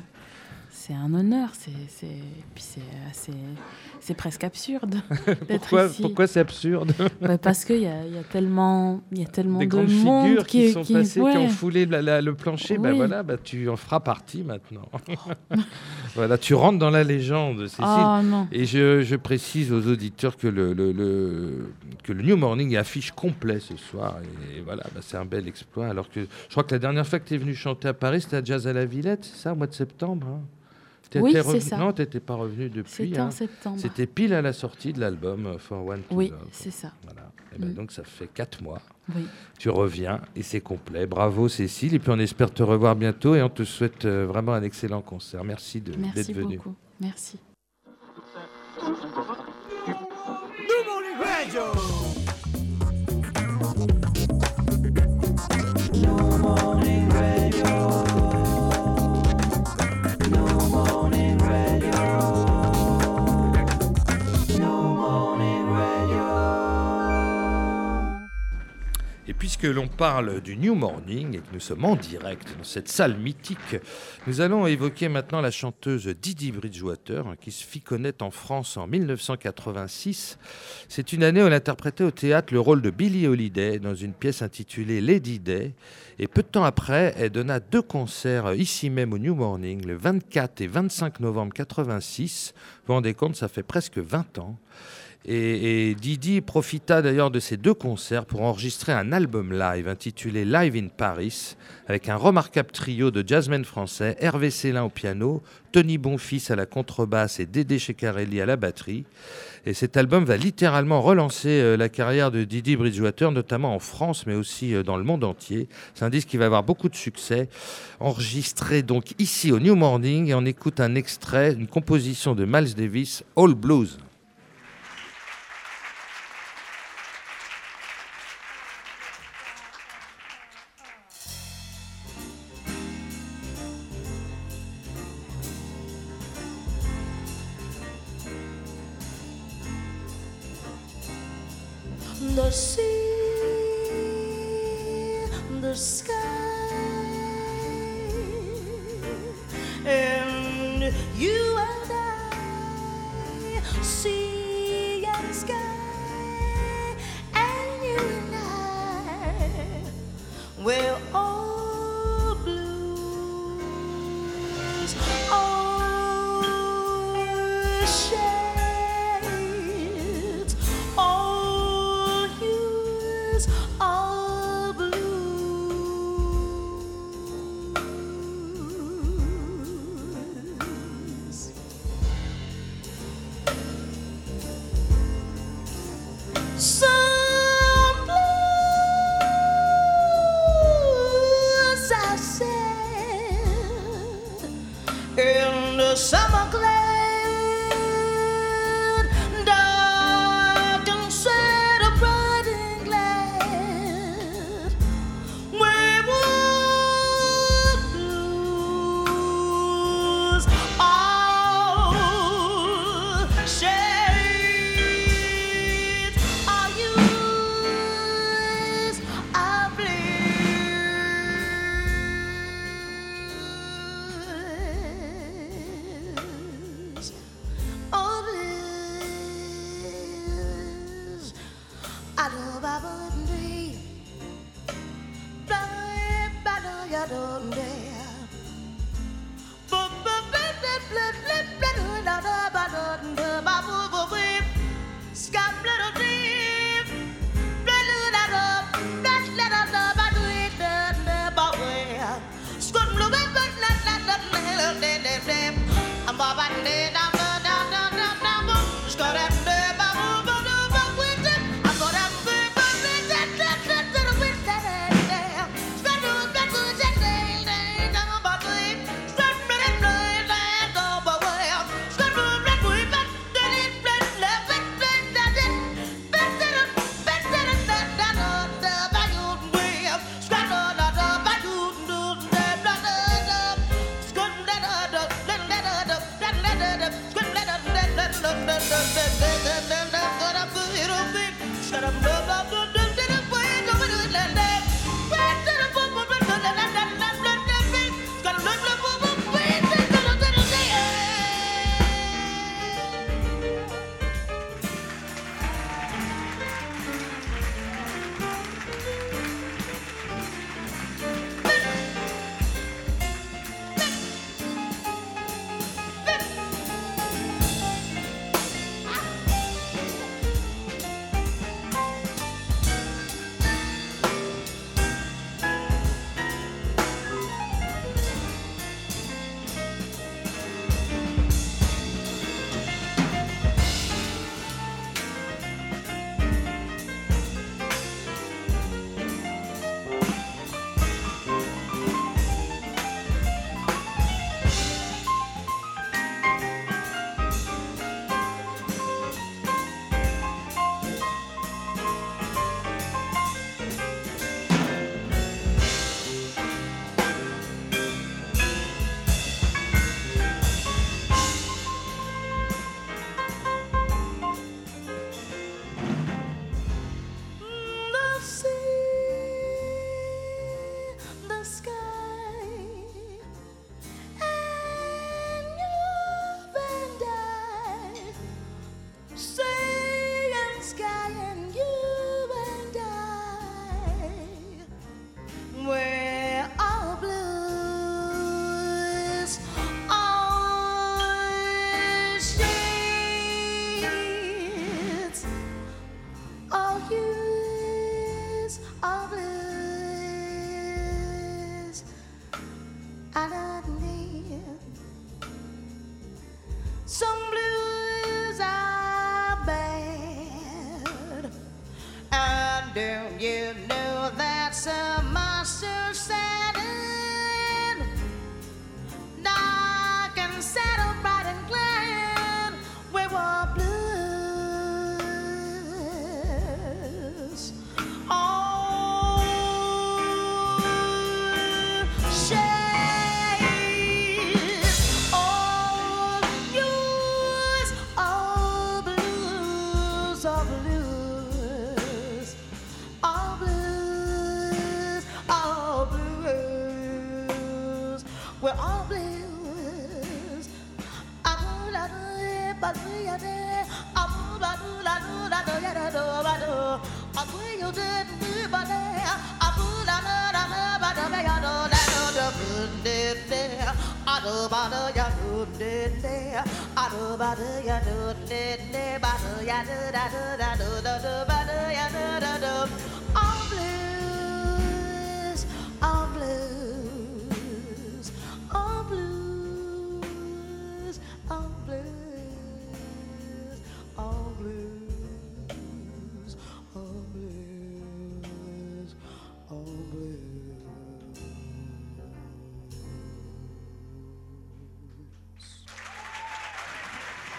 c'est un honneur. C'est c'est puis c'est assez c'est presque absurde [LAUGHS] pourquoi ici. pourquoi c'est absurde [LAUGHS] parce qu'il y y a tellement y a tellement Des de grandes monde figures qui, qui, sont qui- passées, qui ont foulé la- la- le plancher. Bah Oui. voilà, bah tu en feras partie maintenant. [LAUGHS] voilà, tu rentres dans la légende, Cécile. Oh non. Et je, je précise aux auditeurs que le, le- le- que le New Morning est affiche complet ce soir. Et, voilà, bah, c'est un bel exploit. Alors que je crois que la dernière fois que tu es venu chanter à Paris, c'était à Jazz à la Villette, c'est ça, au mois de septembre hein? Oui, c'est revenu- ça. Non, tu n'étais pas revenu depuis. C'était hein. en septembre. C'était pile à la sortie de l'album euh, For One to Oui, c'est ça. Voilà. Et ben Mm. Donc ça fait quatre mois. Oui. Tu reviens et c'est complet. Bravo Cécile. Et puis on espère te revoir bientôt et on te souhaite euh, vraiment un excellent concert. Merci de- Merci d'être venu. beaucoup. Merci. Puisque l'on parle du New Morning et que nous sommes en direct dans cette salle mythique, nous allons évoquer maintenant la chanteuse Didi Bridgewater qui se fit connaître en France en 1986. C'est une année où elle interprétait au théâtre le rôle de Billie Holiday dans une pièce intitulée Lady Day. Et peu de temps après, elle donna deux concerts ici même au New Morning, le 24 et 25 novembre 86. Vous vous rendez compte, ça fait presque 20 ans. Et, Didi profita d'ailleurs de ces deux concerts pour enregistrer un album live intitulé Live in Paris, avec un remarquable trio de jazzmen français, Hervé Célin au piano, Tony Bonfils à la contrebasse et Dédé Checarelli à la batterie. Et cet album va littéralement relancer euh, la carrière de Didi Bridgewater, notamment en France, mais aussi euh, dans le monde entier. C'est un disque qui va avoir beaucoup de succès. Enregistré donc ici au New Morning, et on écoute un extrait, une composition de Miles Davis, All Blues.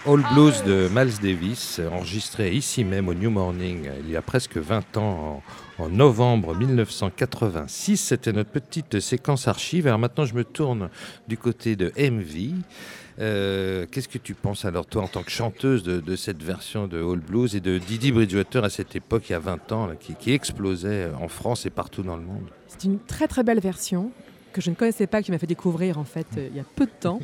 All Blues de Miles Davis, enregistré ici même au New Morning il y a presque 20 ans, en, en novembre 1986. C'était notre petite séquence archive. Alors maintenant, je me tourne du côté de MV. Euh, Qu'est-ce que tu penses alors, toi, en tant que chanteuse de, de cette version de All Blues et de Didi Bridgewater à cette époque, il y a 20 ans, là, qui, qui explosait en France et partout dans le monde? C'est une très très belle version que je ne connaissais pas, que tu m'as fait découvrir en fait euh, il y a peu de temps.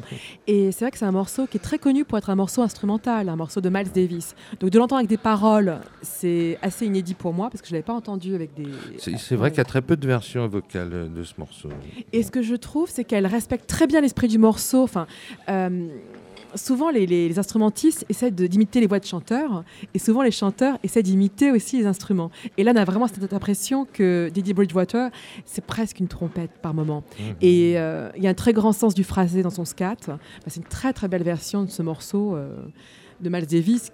Et c'est vrai que c'est un morceau qui est très connu pour être un morceau instrumental, un morceau de Miles Davis. Donc de l'entendre avec des paroles, c'est assez inédit pour moi parce que je ne l'avais pas entendu avec des. C'est vrai qu'il y a très peu de versions vocales de ce morceau. Et ce que je trouve, c'est qu'elle respecte très bien l'esprit du morceau. Enfin, euh, souvent, les, les- les instrumentistes essaient d'imiter les voix de chanteurs, et souvent les chanteurs essaient d'imiter aussi les instruments. Et là, on a vraiment cette impression que Didi Bridgewater, c'est presque une trompette par moment. Et euh, il y a un très grand sens du phrasé dans son scat. Bah, c'est une très très belle version de ce morceau euh, de Miles Davis.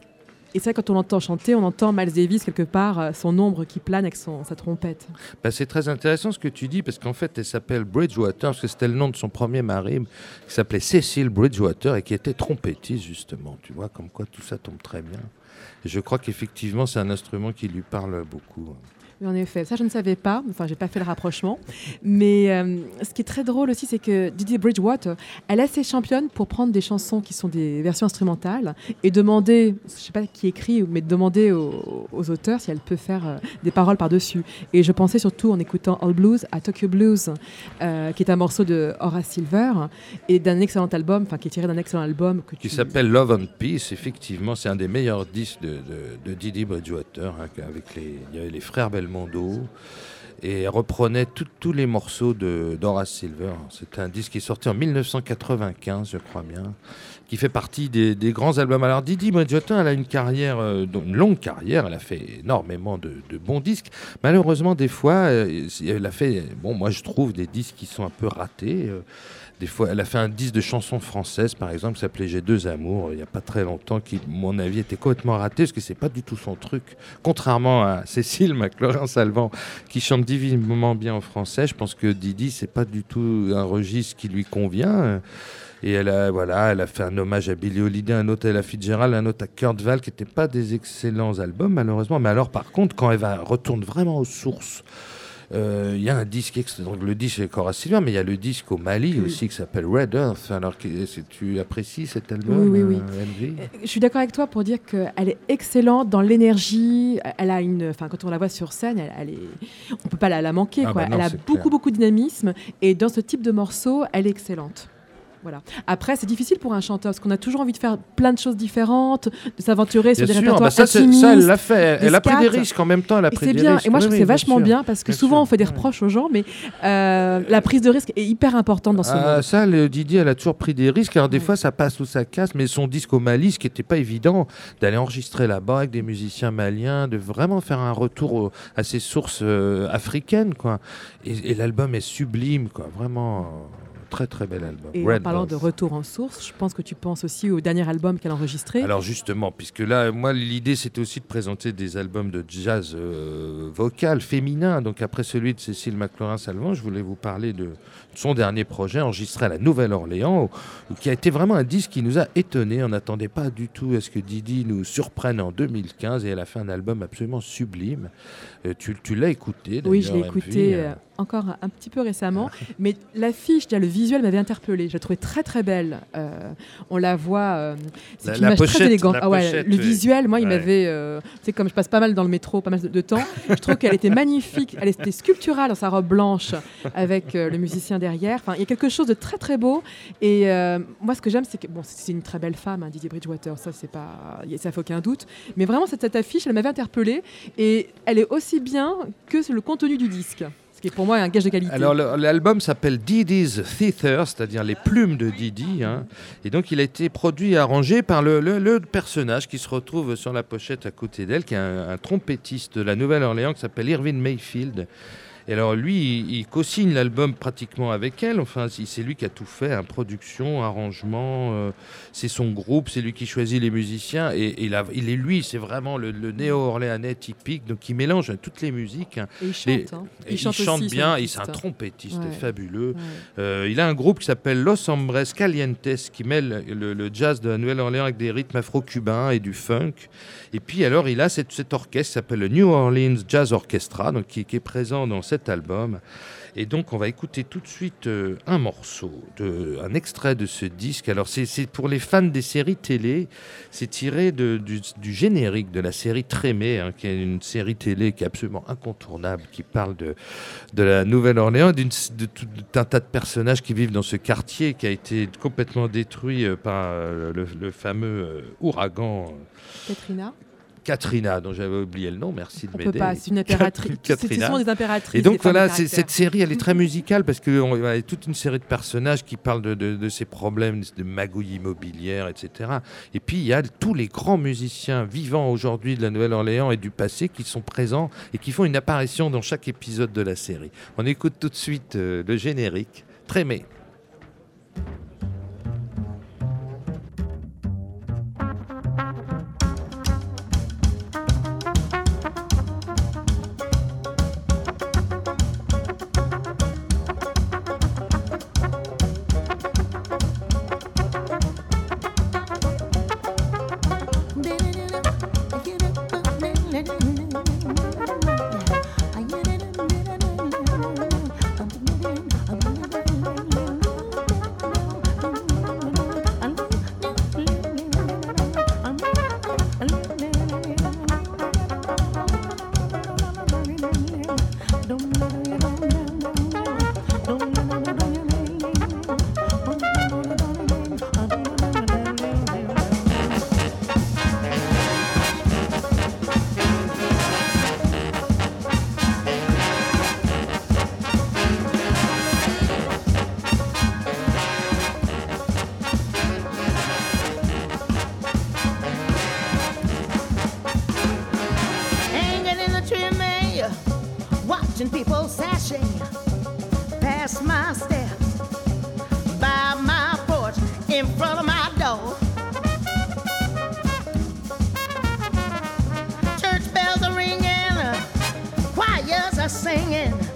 Et vrai, quand on l'entend chanter, on entend Miles Davis quelque part, euh, son ombre qui plane avec sa trompette. Bah, c'est très intéressant ce que tu dis, parce qu'en fait, elle s'appelle Bridgewater, parce que c'était le nom de son premier mari, qui s'appelait Cécile Bridgewater, et qui était trompettiste, justement. Tu vois, comme quoi tout ça tombe très bien. Je crois qu'effectivement, c'est un instrument qui lui parle beaucoup. Oui, en effet, ça je ne savais pas, enfin j'ai pas fait le rapprochement. Mais euh, ce qui est très drôle aussi, c'est que Didi Bridgewater, elle est assez championne pour prendre des chansons qui sont des versions instrumentales et demander, je sais pas qui écrit, mais demander aux, aux auteurs si elle peut faire euh, des paroles par-dessus. Et je pensais surtout en écoutant All Blues à Tokyo Blues, euh, qui est un morceau de Horace Silver et d'un excellent album, enfin qui est tiré d'un excellent album que Qui tu- s'appelle Love and Peace, effectivement, c'est un des meilleurs disques de, de, de Didi Bridgewater, hein, avec les, il y avait les frères Belmondo, et reprenait tous les morceaux de d'Horace Silver. C'est un disque qui est sorti en 1995, je crois bien, qui fait partie des, grands albums. Alors Didi Bridgewater, elle a une carrière, euh, une longue carrière, elle a fait énormément de, de bons disques. Malheureusement, des fois, euh, elle a fait, bon, moi je trouve des disques qui sont un peu ratés. euh, des fois, elle a fait un disque de chansons françaises, par exemple, qui s'appelait J'ai deux amours, il n'y a pas très longtemps, qui, mon avis, était complètement raté, parce que c'est pas du tout son truc. Contrairement à [LAUGHS] Cécile McLaurin-Salvant, qui chante divinement bien en français, je pense que Didi, c'est pas du tout un registre qui lui convient. Et elle a, voilà, elle a fait un hommage à Billy Holiday, un autre à Ella Fitzgerald, un autre à Kurt Weill, qui n'étaient pas des excellents albums, malheureusement. Mais alors, par contre, quand elle retourne vraiment aux sources, il y a un disque, donc le disque avec Horace Silver, mais il y a le disque au Mali Oui. aussi qui s'appelle Red Earth. Alors, tu apprécies cet album Oui, oui, oui. euh, Euh, Je suis d'accord avec toi pour dire qu'elle est excellente dans l'énergie. Elle a une, enfin, quand on la voit sur scène, elle, elle est, on peut pas la, la manquer. Ah quoi. bah non, elle a beaucoup, clair. beaucoup de dynamisme et dans ce type de morceau, elle est excellente. Voilà. Après, c'est difficile pour un chanteur parce qu'on a toujours envie de faire plein de choses différentes, de s'aventurer sur des sûr, répertoires bah ça, ça, elle l'a fait. Elle a pris des risques en même temps. Elle a pris c'est des bien. risques. Et moi, je trouve que c'est vachement bien parce que Bien souvent, sûr. on fait des reproches aux gens, mais euh, la prise de risque est hyper importante dans ce Ah, monde. ça, le Didier, elle a toujours pris des risques. Alors, des Ouais. fois, ça passe ou ça casse, mais son disque au Mali, ce qui n'était pas évident, d'aller enregistrer là-bas avec des musiciens maliens, de vraiment faire un retour au- à ses sources euh, africaines, quoi. Et, et l'album est sublime, quoi. Vraiment, euh, très, très bel album. Et en parlant de retour en source, je pense que tu penses aussi au dernier album qu'elle a enregistré. Alors justement, puisque là, moi, l'idée, c'était aussi de présenter des albums de jazz euh, vocal, féminin. Donc après celui de Cécile McLaurin-Salvant, je voulais vous parler de son dernier projet enregistré à la Nouvelle-Orléans, qui a été vraiment un disque qui nous a étonnés. On n'attendait pas du tout à ce que Didi nous surprenne en 2015, et elle a fait un album absolument sublime. Euh, tu tu l'as écouté Oui, je l'ai écouté euh, encore un, un petit peu récemment, mais l'affiche, le visuel m'avait interpellée. Je la trouvais très très belle. Euh, on la voit, euh, c'est une la image pochette, très élégante. Ah ouais, pochette, le oui. visuel, moi, il Ouais. m'avait, euh, c'est comme je passe pas mal dans le métro, pas mal de, de temps. je trouve qu'elle était magnifique. Elle était sculpturale dans sa robe blanche avec euh, le musicien derrière. Enfin, il y a quelque chose de très très beau. Et moi, ce que j'aime, c'est que bon, c'est une très belle femme, hein, Didier Bridgewater. Ça, c'est pas, ça fait aucun doute. Mais vraiment, cette, cette affiche, elle m'avait interpellée et elle est aussi bien que le contenu du disque, ce qui est pour moi un gage de qualité. Alors l'album s'appelle Didi's Theater, c'est-à-dire les plumes de Didi. hein. Et donc il a été produit et arrangé par le, personnage qui se retrouve sur la pochette à côté d'elle, qui est un, un trompettiste de la Nouvelle-Orléans qui s'appelle Irving Mayfield. Et alors lui, il, il co-signe l'album pratiquement avec elle. Enfin, il- c'est lui qui a tout fait, hein, production, arrangement. euh, c'est son groupe, c'est lui qui choisit les musiciens. Et, et il, il est lui, c'est vraiment le, le néo-orléanais typique. Donc il mélange toutes les musiques. hein. Et il chante. Les- hein. Et Il chante, aussi, bien, et c'est un trompettiste Ouais. fabuleux. Ouais. Euh, il a un groupe qui s'appelle Los Hombres Calientes qui mêle le, le jazz de la Nouvelle-Orléans avec des rythmes afro-cubains et du funk. Et puis alors il a cette- cet orchestre qui s'appelle le New Orleans Jazz Orchestra, donc qui, qui est présent dans album. Et donc on va écouter tout de suite euh, un morceau, de, un extrait de ce disque. Alors c'est pour les fans des séries télé, c'est tiré du, générique de la série Trémé, hein, qui est une série télé qui est absolument incontournable, qui parle de, de la Nouvelle-Orléans, d'une- de tout un tas de personnages qui vivent dans ce quartier qui a été complètement détruit euh, par euh, le, le fameux ouragan Katrina. Katrina, dont j'avais oublié le nom. Merci de On peut m'aider. pas, c'est une impératrice. [LAUGHS] C'est Katrina. souvent des impératrices. Et donc voilà, cette série, elle est très [LAUGHS] musicale parce qu'il y a toute une série de personnages qui parlent de, de- de ces problèmes de magouilles immobilières, etc. Et puis il y a tous les grands musiciens vivants aujourd'hui de la Nouvelle-Orléans et du passé qui sont présents et qui font une apparition dans chaque épisode de la série. On écoute tout de suite euh, le générique. Trémé. Singing,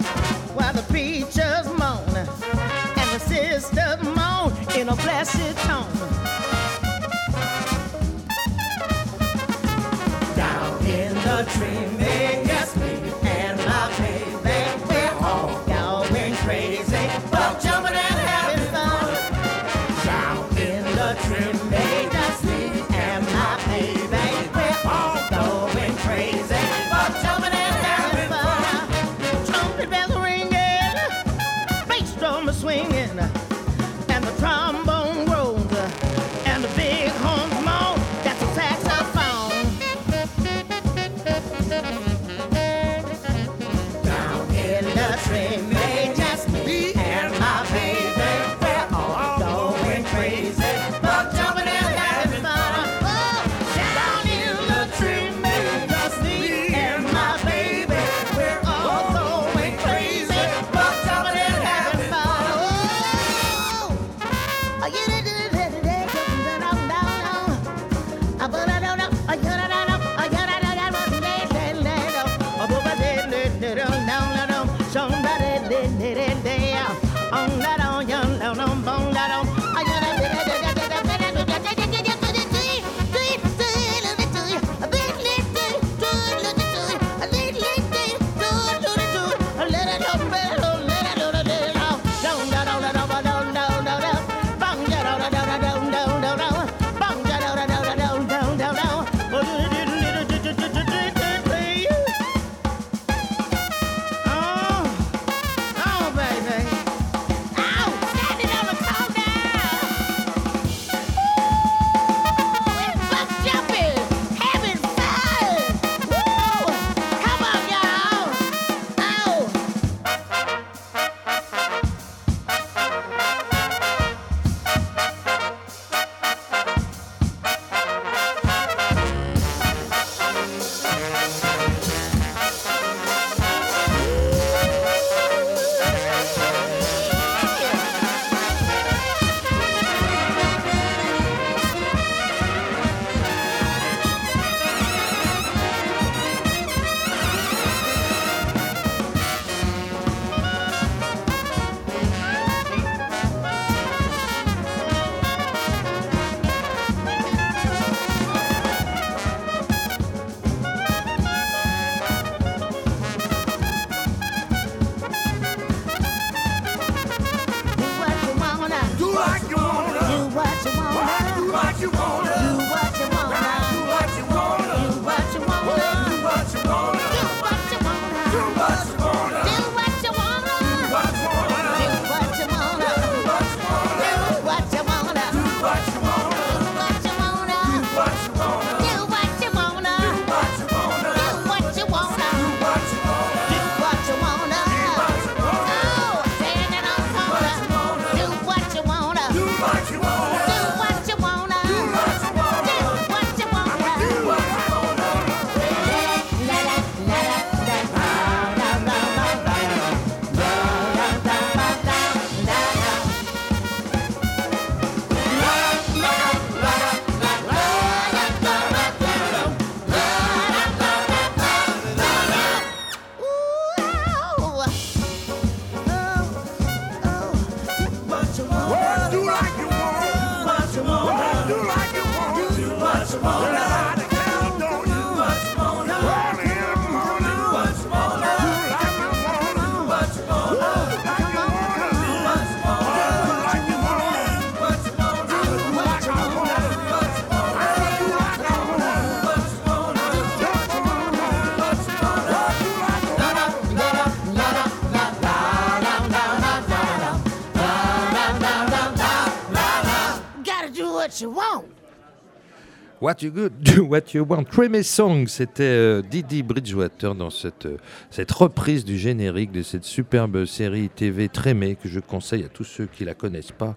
What You Good, [LAUGHS] Do What You Want. Song, c'était euh, Didi Bridgewater dans cette, euh, cette reprise du générique de cette superbe série TV Trémé que je conseille à tous ceux qui la connaissent pas.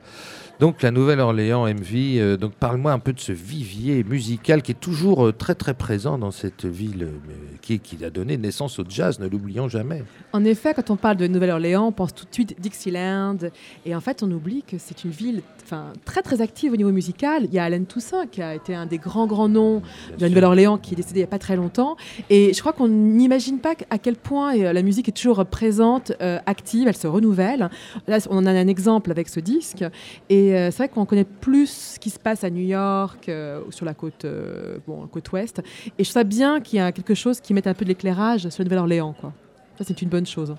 Donc la Nouvelle-Orléans MV, euh, donc parle-moi un peu de ce vivier musical qui est toujours euh, très très présent dans cette ville euh, qui, qui a donné naissance au jazz, ne l'oublions jamais. En effet, quand on parle de Nouvelle-Orléans, on pense tout de suite Dixieland. Et en fait, on oublie que c'est une ville très très active au niveau musical. Il y a Alain Toussaint qui a été un des grands grands noms de la Nouvelle-Orléans qui est décédé il n'y a pas très longtemps. Et je crois qu'on n'imagine pas à quel point la musique est toujours présente, active, elle se renouvelle. Là, on en a un exemple avec ce disque. Et euh, c'est vrai qu'on connaît plus ce qui se passe à New York euh, ou sur la côte, euh, côte ouest. Et je trouve ça bien qu'il y a quelque chose qui mette un peu de l'éclairage sur la Nouvelle-Orléans. Quoi. C'est une bonne chose.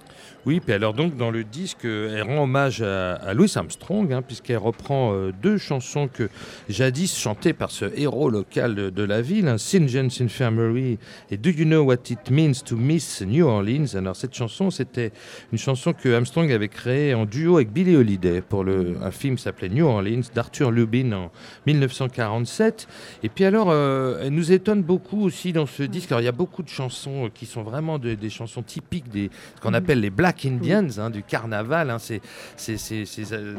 Oui, puis alors donc dans le disque, elle rend hommage à, Louis Armstrong, hein, puisqu'elle reprend euh, deux chansons que jadis chantées par ce héros local de, la ville, hein, St. John's Infirmary et Do You Know What It Means to Miss New Orleans? Alors cette chanson, c'était une chanson que Armstrong avait créée en duo avec Billie Holiday pour le, un film s'appelait New Orleans d'Arthur Lubin en 1947. Et puis alors, euh, elle nous étonne beaucoup aussi dans ce disque. Alors il y a beaucoup de chansons qui sont vraiment de- des chansons typiques des ce qu'on appelle les Black Indians hein, du carnaval. hein. C'est- ces euh,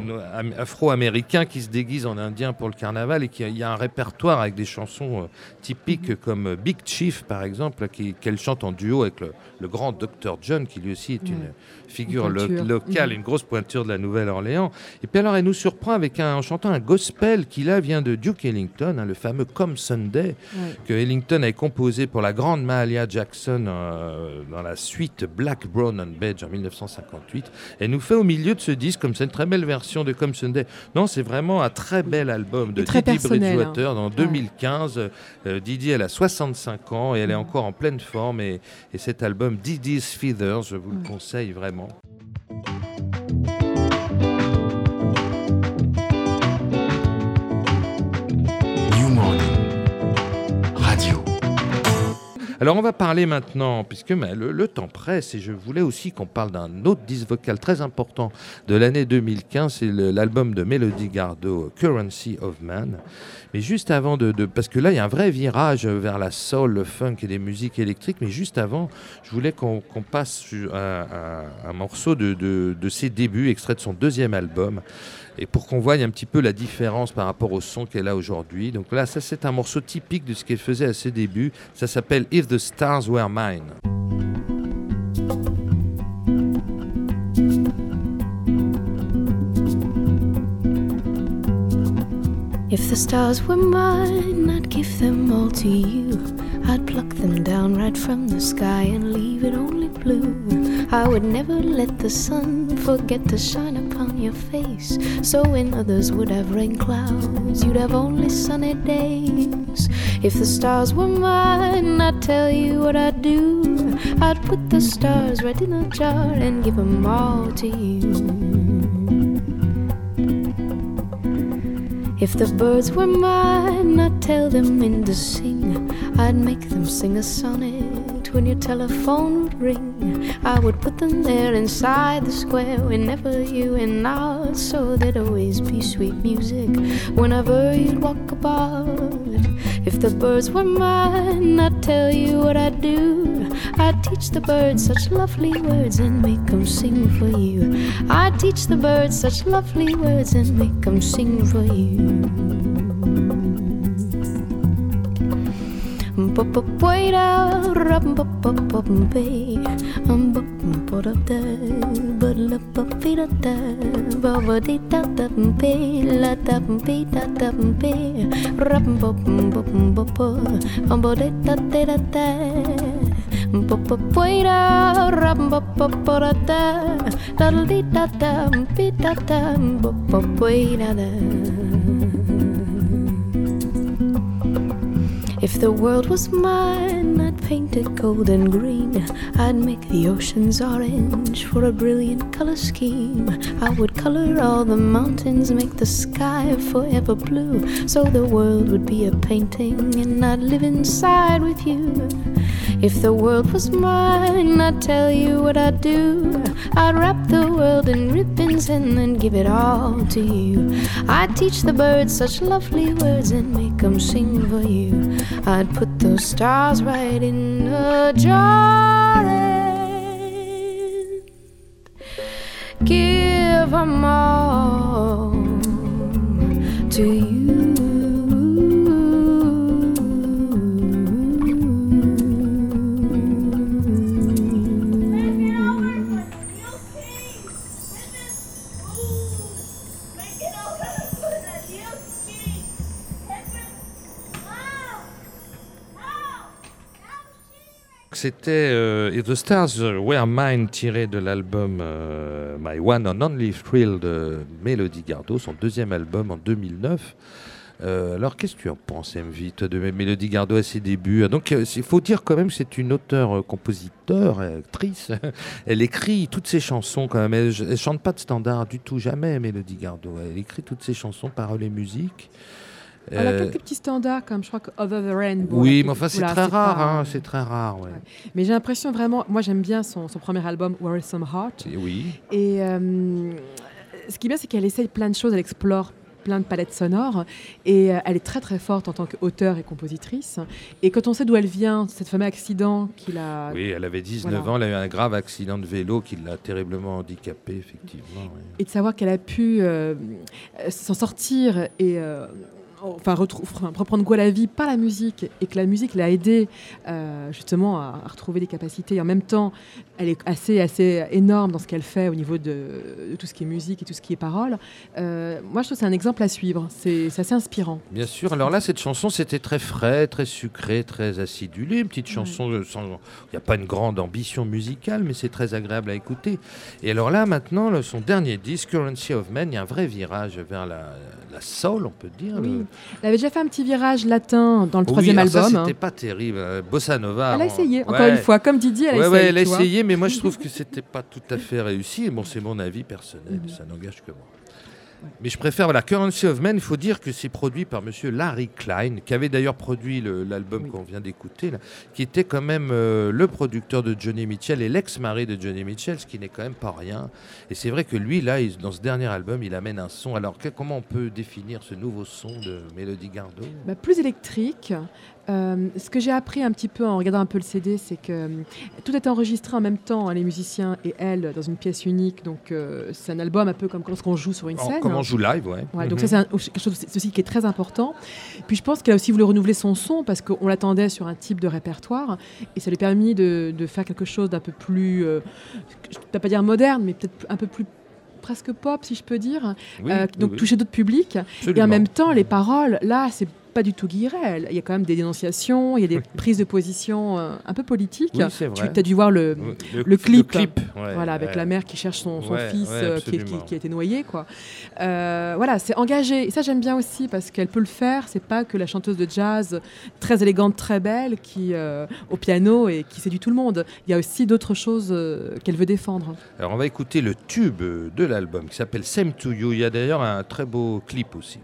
afro-américains qui se déguisent en indiens pour le carnaval et qui il y a un répertoire avec des chansons euh, typiques comme euh, Big Chief par exemple qui- qu'elle chante en duo avec le, le grand Dr John qui lui aussi est une. Figure lo- locale, Mhm. une grosse pointure de la Nouvelle-Orléans. Et puis alors elle nous surprend avec un en chantant un gospel qui là vient de Duke Ellington, hein, le fameux Come Sunday que Ellington avait composé pour la grande Mahalia Jackson euh, dans la suite Black, Brown and Beige en 1958. Elle nous fait au milieu de ce disque comme c'est une très belle version de Come Sunday. Non, c'est vraiment un très bel album de Didi personnel, Bridgewater dans 2015. Euh, Didi, elle a 65 ans et elle est Mm. encore en pleine forme. Et, et cet album Didi's Feathers, je vous le Mm. conseille vraiment. New Morning. Radio. Alors on va parler maintenant, puisque le, le temps presse, et je voulais aussi qu'on parle d'un autre disque vocal très important de l'année 2015, c'est l'album de Melody Gardot, Currency of Man. Mais juste avant de, Parce que là, il y a un vrai virage vers la soul, le funk et les musiques électriques, mais juste avant, je voulais qu'on passe un, un- un morceau de, de- de ses débuts, extrait de son deuxième album. Et pour qu'on voie un petit peu la différence par rapport au son qu'elle a aujourd'hui. Donc là, ça c'est un morceau typique de ce qu'elle faisait à ses débuts. Ça s'appelle If the Stars Were Mine. If the stars were mine, I'd give them all to you. I'd pluck them down right from the sky and leave it only blue. I would never let the sun forget to shine upon your face. So when others would have rain clouds, you'd have only sunny days. If the stars were mine, I'd tell you what I'd do. I'd put the stars right in a jar and give them all to you. If the birds were mine, I'd tell them in to sing. I'd make them sing a sonnet when your telephone would ring. I would put them there inside the square whenever you and I, so there'd always be sweet music whenever you'd walk about. If the birds were mine, tell you what I'd do. I'd teach the birds such lovely words and make them sing for you. I'd teach the birds such lovely words and make them sing for you la pa pi da da ba ba di da da pi la da pi da da pi rap bo bo bo bo bo di da di da da bo bo bo da rap bo bo bo da da da di da da pi da da bo bo bo da da If the world was mine I'd paint it gold and green. I'd make the oceans orange for a brilliant color scheme. I would color all the mountains, make the sky forever blue. So the world would be a painting, and I'd live inside with you. If the world was mine, I'd tell you what I'd do. I'd wrap the world in ribbons and then give it all to you. I'd teach the birds such lovely words and make them sing for you. I'd put those stars right in a jar and give them all to you. C'était euh, If the Stars Were Mine tiré de l'album euh, My One and Only Thrill de Melody Gardot, son deuxième album en 2009. Euh, alors, qu'est-ce que tu en penses, MV, toi, de Mélodie Gardot à ses débuts? Donc, euh, il faut dire quand même que c'est une auteure-compositeur, actrice. [LAUGHS] Elle écrit toutes ses chansons quand même. Elle, elle chante pas de standard du tout, jamais, Mélodie Gardot. Elle écrit toutes ses chansons, paroles et musique. Elle a Euh, quelques petits standards, comme je crois que Over the Rainbow. oui, mais enfin, c'est oula, très rare. pas- hein, c'est très rare, ouais. Ouais. Mais j'ai l'impression vraiment, moi j'aime bien son, son premier album, Worrisome Heart. Et Oui. Et euh, ce qui est bien, c'est qu'elle essaye plein de choses, elle explore plein de palettes sonores et euh, elle est très très forte en tant qu'auteur et compositrice. Et quand on sait d'où elle vient, cet fameux accident qu'il a. Oui, elle avait 19 Voilà. ans, elle a eu un grave accident de vélo qui l'a terriblement handicapée, effectivement. oui. Et de savoir qu'elle a pu euh, s'en sortir et euh, enfin, reprendre goût à la vie par la musique et que la musique l'a aidée euh, justement à, à retrouver des capacités. Et en même temps, elle est assez, assez énorme dans ce qu'elle fait au niveau de, de tout ce qui est musique et tout ce qui est parole. Euh, moi, je trouve que c'est un exemple à suivre. C'est assez inspirant. Bien sûr. Alors là, cette chanson, c'était très frais, très sucré, très acidulé. Une petite chanson, sans- il n'y a pas une grande ambition musicale, mais c'est très agréable à écouter. Et alors là, maintenant, le- son dernier disque, Currency of Men, il y a un vrai virage vers la, la soul, on peut dire. Oui. le- Elle avait déjà fait un petit virage latin dans le Oui, troisième ça, album. hein. c'était pas terrible. euh, Bossa Nova. Elle a on- essayé, encore Ouais. une fois. Comme Didier, elle a Ouais, essayé. ouais, elle a essayé, mais moi je trouve [LAUGHS] que c'était pas tout à fait réussi. Et Bon, c'est mon avis personnel, ça n'engage que moi. Mais je préfère, voilà, Currency of Men, il faut dire que c'est produit par monsieur Larry Klein, qui avait d'ailleurs produit l'album Oui. qu'on vient d'écouter, qui était quand même euh, le producteur de Johnny Mitchell et l'ex-mari de Johnny Mitchell, ce qui n'est quand même pas rien. Et c'est vrai que lui, là, il- dans ce dernier album, il amène un son. Alors, que- comment on peut définir ce nouveau son de Melody Gardot? Bah, plus électrique. Euh, ce que j'ai appris un petit peu en regardant un peu le CD, c'est que euh, tout est enregistré en même temps, hein, les musiciens et elle, dans une pièce unique. Donc euh, c'est un album un peu comme lorsqu'on joue sur une scène. Comment on joue live, ouais. Ouais, donc Mhm. ça c'est un- quelque chose ceci qui est très important. Puis je pense qu'elle a aussi voulu renouveler son son parce qu'on l'attendait sur un type de répertoire et ça lui a permis de, de faire quelque chose d'un peu plus, euh, je ne peux pas dire moderne, mais peut-être un peu plus presque pop si je peux dire. Oui, Euh, donc oui, toucher d'autres publics. Et en même temps, les paroles, là, c'est pas du tout guirel. Il y a quand même des dénonciations, il y a des prises de position euh, un peu politiques. Oui, tu as dû voir le, le, le clip. ouais, voilà, avec ouais. la mère qui cherche son, son Ouais, fils euh, qui, qui- absolument. qui a été noyé. Quoi. Euh, voilà, c'est engagé. Et ça, j'aime bien aussi parce qu'elle peut le faire. C'est pas que la chanteuse de jazz très élégante, très belle, qui au piano et qui séduit tout le monde. Il y a aussi d'autres choses qu'elle veut défendre. Alors on va écouter le tube de l'album qui s'appelle Same to You. Il y a d'ailleurs un très beau clip aussi.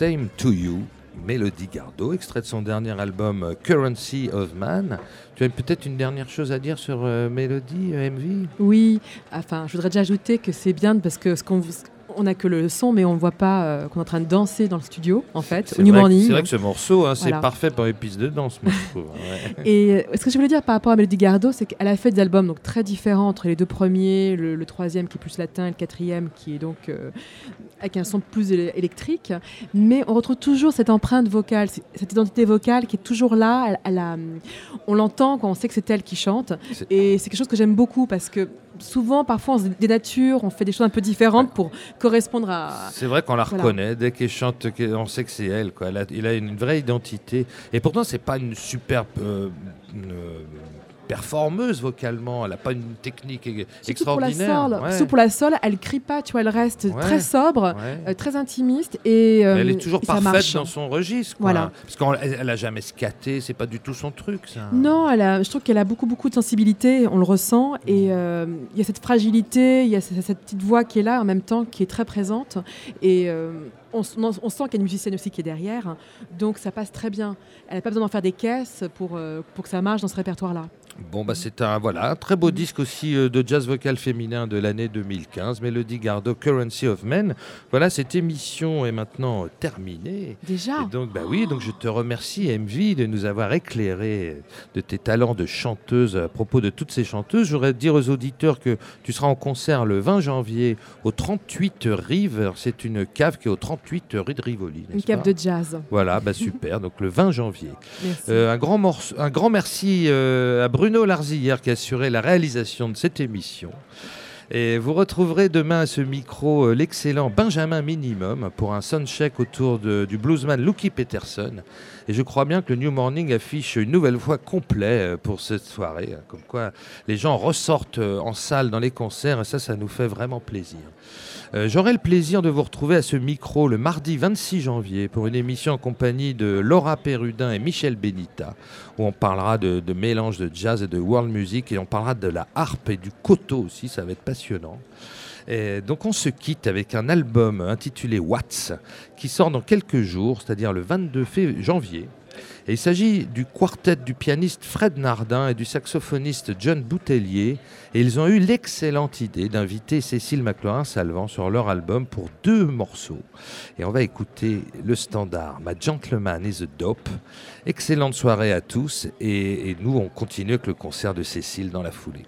Same to You, Mélodie Gardot, extrait de son dernier album euh, Currency of Man. Tu as peut-être une dernière chose à dire sur euh, Mélodie, euh, MV Oui, enfin, je voudrais déjà ajouter que c'est bien parce que ce qu'on on n'a que le son, mais on ne voit pas euh, qu'on est en train de danser dans le studio, en fait, C'est au New vrai que- Morning. C'est vrai que ce morceau, hein, c'est parfait pour les pistes de danse, moi, je trouve. Ouais. [LAUGHS] Et ce que je voulais dire par rapport à Mélodie Gardot, c'est qu'elle a fait des albums donc très différents entre les deux premiers, le, le troisième qui est plus latin et le quatrième qui est donc euh, avec un son plus éle- électrique. Mais on retrouve toujours cette empreinte vocale, cette identité vocale qui est toujours là. Elle- elle a, on l'entend quand on sait que c'est elle qui chante. Et c'est quelque chose que j'aime beaucoup parce que souvent, parfois, on se dénature, on fait des choses un peu différentes pour correspondre à. C'est vrai qu'on la Voilà. reconnaît dès qu'elle chante, on sait que c'est elle. Quoi. Elle, a, il a une vraie identité. Et pourtant, c'est pas une superbe euh, euh, performeuse vocalement. Elle n'a pas une technique e- Surtout pour la extraordinaire. Ouais. Surtout pour la sol, elle crie pas, tu vois, elle reste Ouais. très sobre, Ouais. euh, très intimiste et euh, elle est toujours parfaite marche. dans son registre. quoi. Voilà. Parce qu'elle elle a jamais scaté, c'est pas du tout son truc. Ça. Non, elle a, je trouve qu'elle a beaucoup, beaucoup de sensibilité, on le ressent, et euh, il y a cette fragilité, il y a cette, cette petite voix qui est là en même temps, qui est très présente, et on, s- on- on sent qu'il y a une musicienne aussi qui est derrière, donc ça passe très bien. Elle n'a pas besoin d'en faire des caisses pour, euh, pour que ça marche dans ce répertoire-là. Bon, bah, c'est un, voilà, un très beau disque aussi euh, de jazz vocal féminin de l'année 2015, Melody Gardot, Currency of Men. Voilà, cette émission est maintenant terminée. Déjà Et donc, bah oui, donc je te remercie, MV, de nous avoir éclairé de tes talents de chanteuse à propos de toutes ces chanteuses. Je voudrais dire aux auditeurs que tu seras en concert le 20 janvier au 38 Rive. Alors, C'est une cave qui est au 38 rue de Rivoli. Une cave de jazz. Voilà, bah super. Donc le 20 janvier. [LAUGHS] Euh, un, grand un grand merci euh, à Bruno Larzillière qui a assuré la réalisation de cette émission. Et vous retrouverez demain à ce micro euh, l'excellent Benjamin Minimum pour un soundcheck autour de- du bluesman Lucky Peterson. Et je crois bien que le New Morning affiche une nouvelle fois complet euh, pour cette soirée. hein, Comme quoi les gens ressortent euh, en salle dans les concerts et ça, ça nous fait vraiment plaisir. Euh, J'aurai le plaisir de vous retrouver à ce micro le mardi 26 janvier pour une émission en compagnie de Laura Perrudin et Michel Benita, où on parlera de, mélange de jazz et de world music, et on parlera de la harpe et du koto aussi, ça va être passionnant. Donc on se quitte avec un album intitulé Watts, qui sort dans quelques jours, c'est-à-dire le 22 fév- janvier. Et il s'agit du quartet du pianiste Fred Nardin et du saxophoniste John Boutellier. Et ils ont eu l'excellente idée d'inviter Cécile McLaurin-Salvant sur leur album pour deux morceaux. Et on va écouter le standard My Gentleman is a Dope. Excellente soirée à tous. Et nous, on continue avec le concert de Cécile dans la foulée.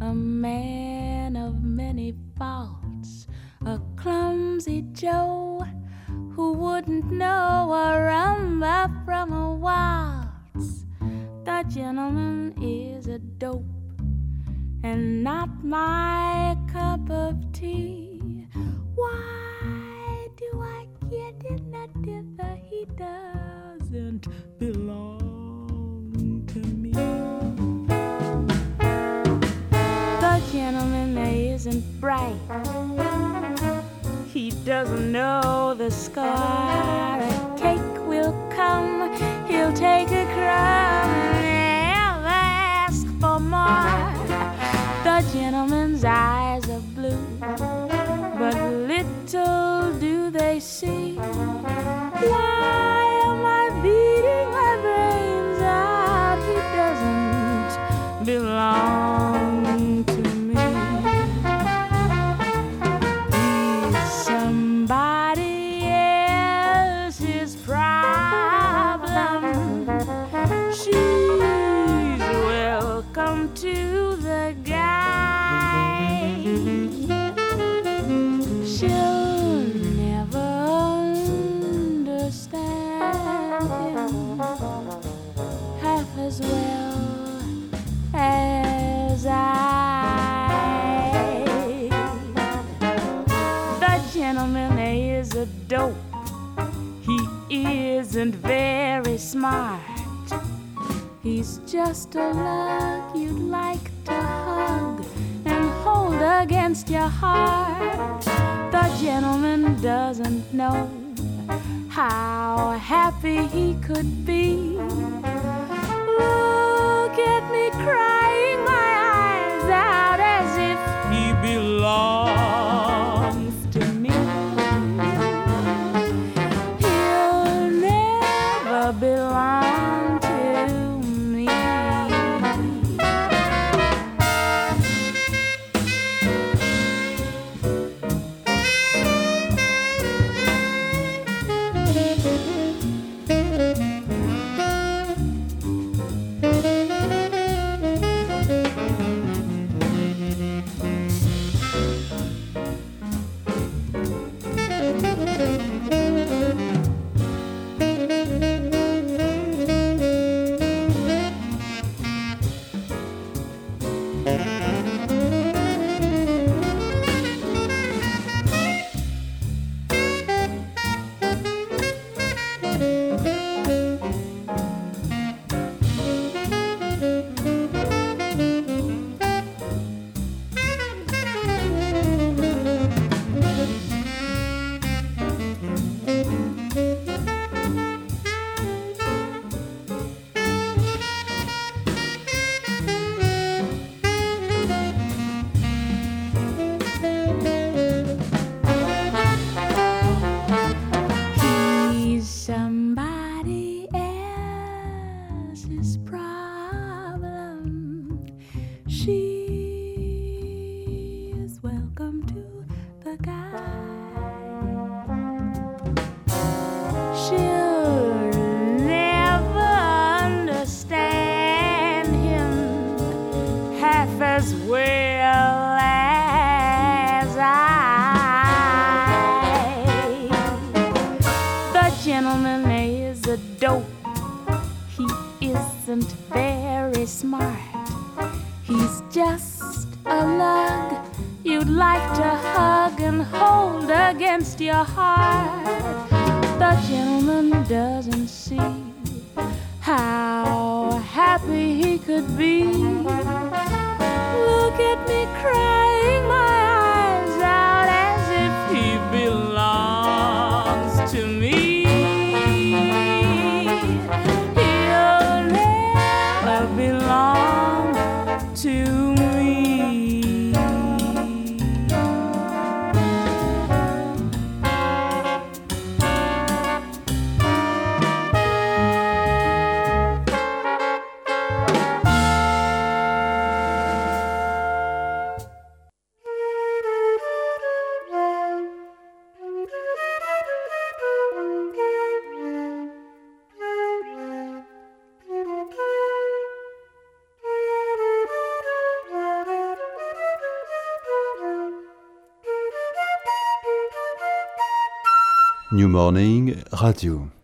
A man of many faults, a clumsy Joe who wouldn't know a rumba from a waltz. The gentleman is a dope and not my cup of tea. Why do I get in that if he doesn't belong Gentleman isn't bright. He doesn't know the score. A cake will come, he'll take a crumb and never ask for more. The gentleman's eyes are blue, but little do they see. Why isn't very smart. He's just a lug you'd like to hug and hold against your heart. The gentleman doesn't know how happy he could be. Look at me crying my eyes out as if he belongs New Morning Radio.